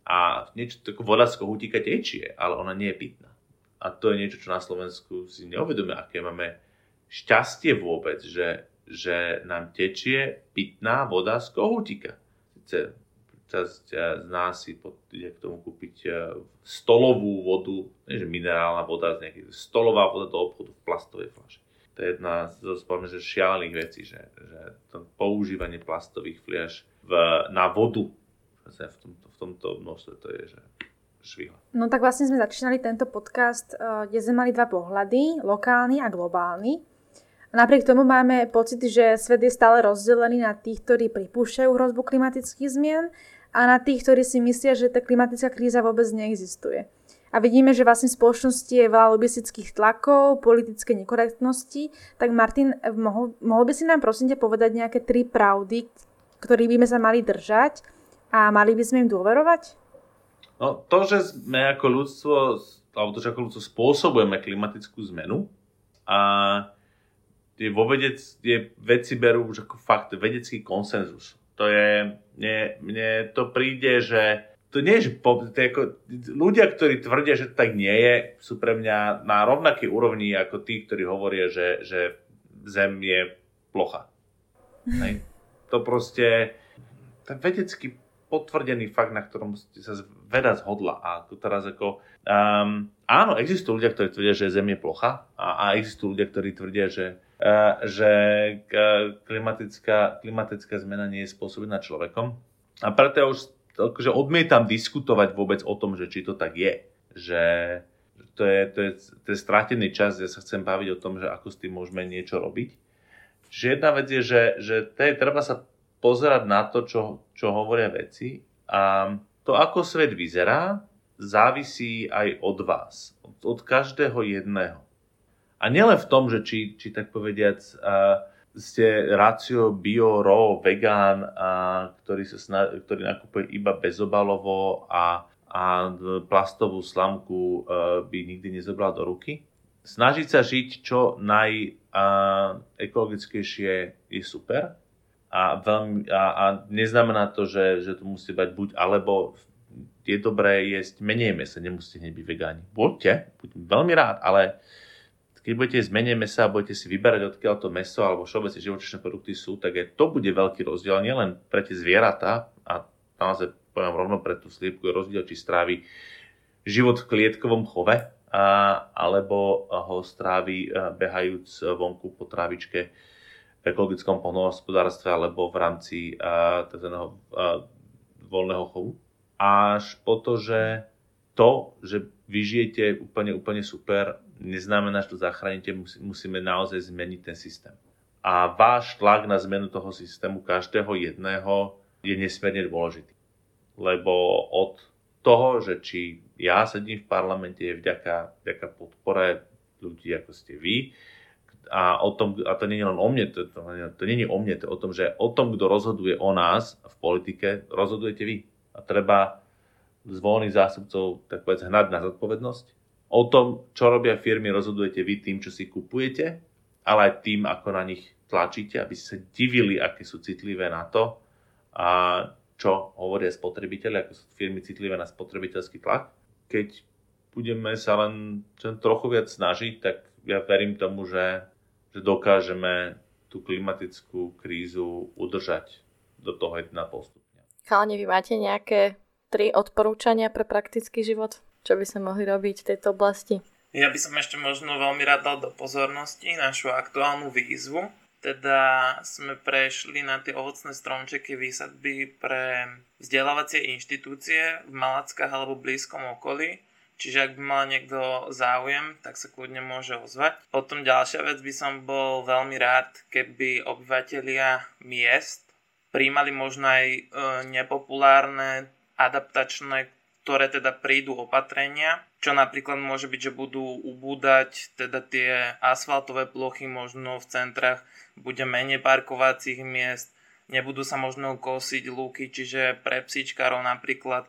a niečo tako voda z kohútika tečie, ale ona nie je pitná. A to je niečo, čo na Slovensku si neuvedomíme, aké máme šťastie vôbec, že že nám tečie pitná voda z kohútika. Sice časť eh, z nás si ide k tomu kúpiť eh, stolovú vodu, nie že minerálna voda, nejaký, stolová voda do obchodu v plastovej fľaši. To je jedna z poviem, že šialených vecí, že, že to používanie plastových fliaž v, na vodu v tomto, v tomto množstve to je, že švihla. No tak vlastne sme začínali tento podcast, eh, kde sme mali dva pohľady, lokálny a globálny. Napriek tomu máme pocit, že svet je stále rozdelený na tých, ktorí pripúšťajú hrozbu klimatických zmien a na tých, ktorí si myslia, že tá klimatická kríza vôbec neexistuje. A vidíme, že vlastne v spoločnosti je veľa lobistických tlakov, politické nekorektnosti. Tak Martin, mohol, mohol by si nám prosím ťa povedať nejaké tri pravdy, ktorých by sme sa mali držať a mali by sme im dôverovať? No to, že sme ako ľudstvo, alebo to, že ako ľudstvo spôsobujeme klimatickú zmenu a je vo vedec, je, veci berú už ako fakt vedecký konsenzus. To je, mne, mne to príde, že to nie je, že po, to je ako, ľudia, ktorí tvrdia, že to tak nie je, sú pre mňa na rovnakej úrovni ako tí, ktorí hovoria, že, že Zem je plocha. Hej. To proste, ten vedecký potvrdený fakt, na ktorom sa veda zhodla. A teraz ako, um, áno, existujú ľudia, ktorí tvrdia, že Zem je plocha a, a existujú ľudia, ktorí tvrdia, že že klimatická, klimatická zmena nie je spôsobená človekom. A preto ja už akože odmietam diskutovať vôbec o tom, že či to tak je. Že to je, to je, to je strátený čas, ja sa chcem baviť o tom, že ako s tým môžeme niečo robiť. Čiže jedna vec je, že, že je, treba sa pozerať na to, čo, čo hovoria veci a to, ako svet vyzerá, závisí aj od vás, od, od každého jedného. A nielen v tom, že či, či tak povediac uh, ste rácio bio, raw, vegán, uh, ktorý, sa sna- ktorý nakupuje iba bezobalovo a, a plastovú slamku uh, by nikdy nezobral do ruky. Snažiť sa žiť čo najekologickejšie uh, je super. A, veľmi, a, a neznamená to, že, že to musí bať buď alebo je dobré jesť menej mesa, nemusíte hneď byť vegáni. Buďte, budem veľmi rád, ale keď budete menej mesa a budete si vyberať, odkiaľ to meso alebo všeobecne živočišné produkty sú, tak aj to bude veľký rozdiel nielen pre tie zvieratá a naozaj poviem rovno pre tú sliepku je rozdiel, či strávi život v klietkovom chove a, alebo ho strávi behajúc vonku po trávičke v ekologickom poľnohospodárstve alebo v rámci tzv. voľného chovu. Až po to, že to, že vyžijete úplne, úplne super, neznamená, že to zachránite, musíme naozaj zmeniť ten systém. A váš tlak na zmenu toho systému každého jedného je nesmierne dôležitý. Lebo od toho, že či ja sedím v parlamente, je vďaka, vďaka podpore ľudí, ako ste vy, a, o tom, a to nie je len o mne, to, to, to nie je o mne, to je o tom, že o tom, kto rozhoduje o nás v politike, rozhodujete vy. A treba zvolených zástupcov tak povedz hnať na zodpovednosť O tom, čo robia firmy, rozhodujete vy tým, čo si kupujete, ale aj tým, ako na nich tlačíte, aby ste sa divili, aké sú citlivé na to, a čo hovoria spotrebiteľi, ako sú firmy citlivé na spotrebiteľský tlak. Keď budeme sa len, trochu viac snažiť, tak ja verím tomu, že, že dokážeme tú klimatickú krízu udržať do toho 1,5 stupňa. Chalani, vy máte nejaké tri odporúčania pre praktický život? čo by sme mohli robiť v tejto oblasti? Ja by som ešte možno veľmi rád dal do pozornosti našu aktuálnu výzvu. Teda sme prešli na tie ovocné stromčeky výsadby pre vzdelávacie inštitúcie v Malackách alebo blízkom okolí, Čiže ak by mal niekto záujem, tak sa kľudne môže ozvať. Potom ďalšia vec by som bol veľmi rád, keby obyvateľia miest príjmali možno aj e, nepopulárne adaptačné, ktoré teda prídu opatrenia, čo napríklad môže byť, že budú ubúdať teda tie asfaltové plochy možno v centrách, bude menej parkovacích miest, nebudú sa možno kosiť lúky, čiže pre psíčkarov napríklad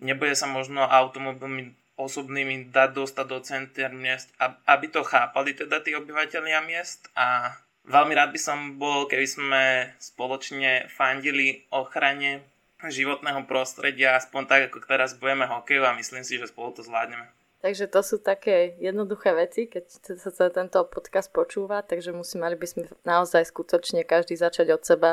nebude sa možno automobilmi osobnými dať dostať do center miest, aby to chápali teda tí obyvateľia miest. A veľmi rád by som bol, keby sme spoločne fandili ochrane životného prostredia, aspoň tak, ako teraz budeme hokeju a myslím si, že spolu to zvládneme. Takže to sú také jednoduché veci, keď sa tento podcast počúva, takže musí, mali by sme naozaj skutočne každý začať od seba.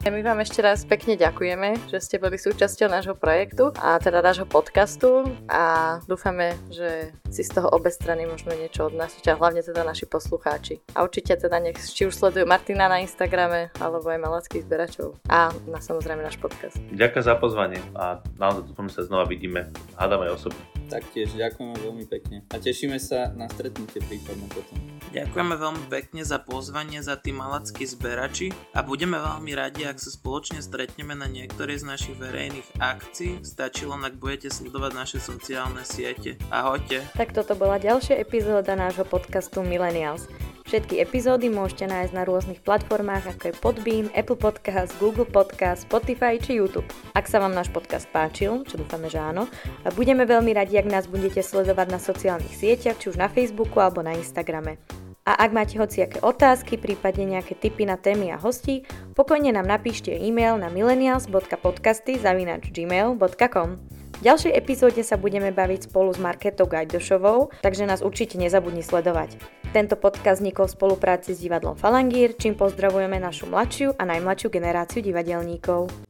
My vám ešte raz pekne ďakujeme, že ste boli súčasťou nášho projektu a teda nášho podcastu a dúfame, že si z toho obe strany možno niečo odnásiť a hlavne teda naši poslucháči. A určite teda nech či už sledujú Martina na Instagrame alebo aj Malackých zberačov a na samozrejme náš podcast. Ďakujem za pozvanie a naozaj dúfam, že sa znova vidíme. Hádame osobne. Taktiež ďakujeme veľmi pekne a tešíme sa na stretnutie prípadne potom. Ďakujeme veľmi pekne za pozvanie za tí malackí zberači a budeme veľmi radi, ak sa spoločne stretneme na niektorej z našich verejných akcií. Stačí len, ak budete sledovať naše sociálne siete. Ahojte. Tak toto bola ďalšia epizóda nášho podcastu Millennials. Všetky epizódy môžete nájsť na rôznych platformách ako je Podbeam, Apple Podcast, Google Podcast, Spotify či YouTube. Ak sa vám náš podcast páčil, čo dúfame, že áno, budeme veľmi radi, ak nás budete sledovať na sociálnych sieťach, či už na Facebooku alebo na Instagrame. A ak máte hociaké otázky, prípadne nejaké tipy na témy a hosti, pokojne nám napíšte e-mail na millennials.podcasty.gmail.com v ďalšej epizóde sa budeme baviť spolu s Marketou Gajdošovou, takže nás určite nezabudni sledovať. Tento podcast vznikol v spolupráci s divadlom Falangír, čím pozdravujeme našu mladšiu a najmladšiu generáciu divadelníkov.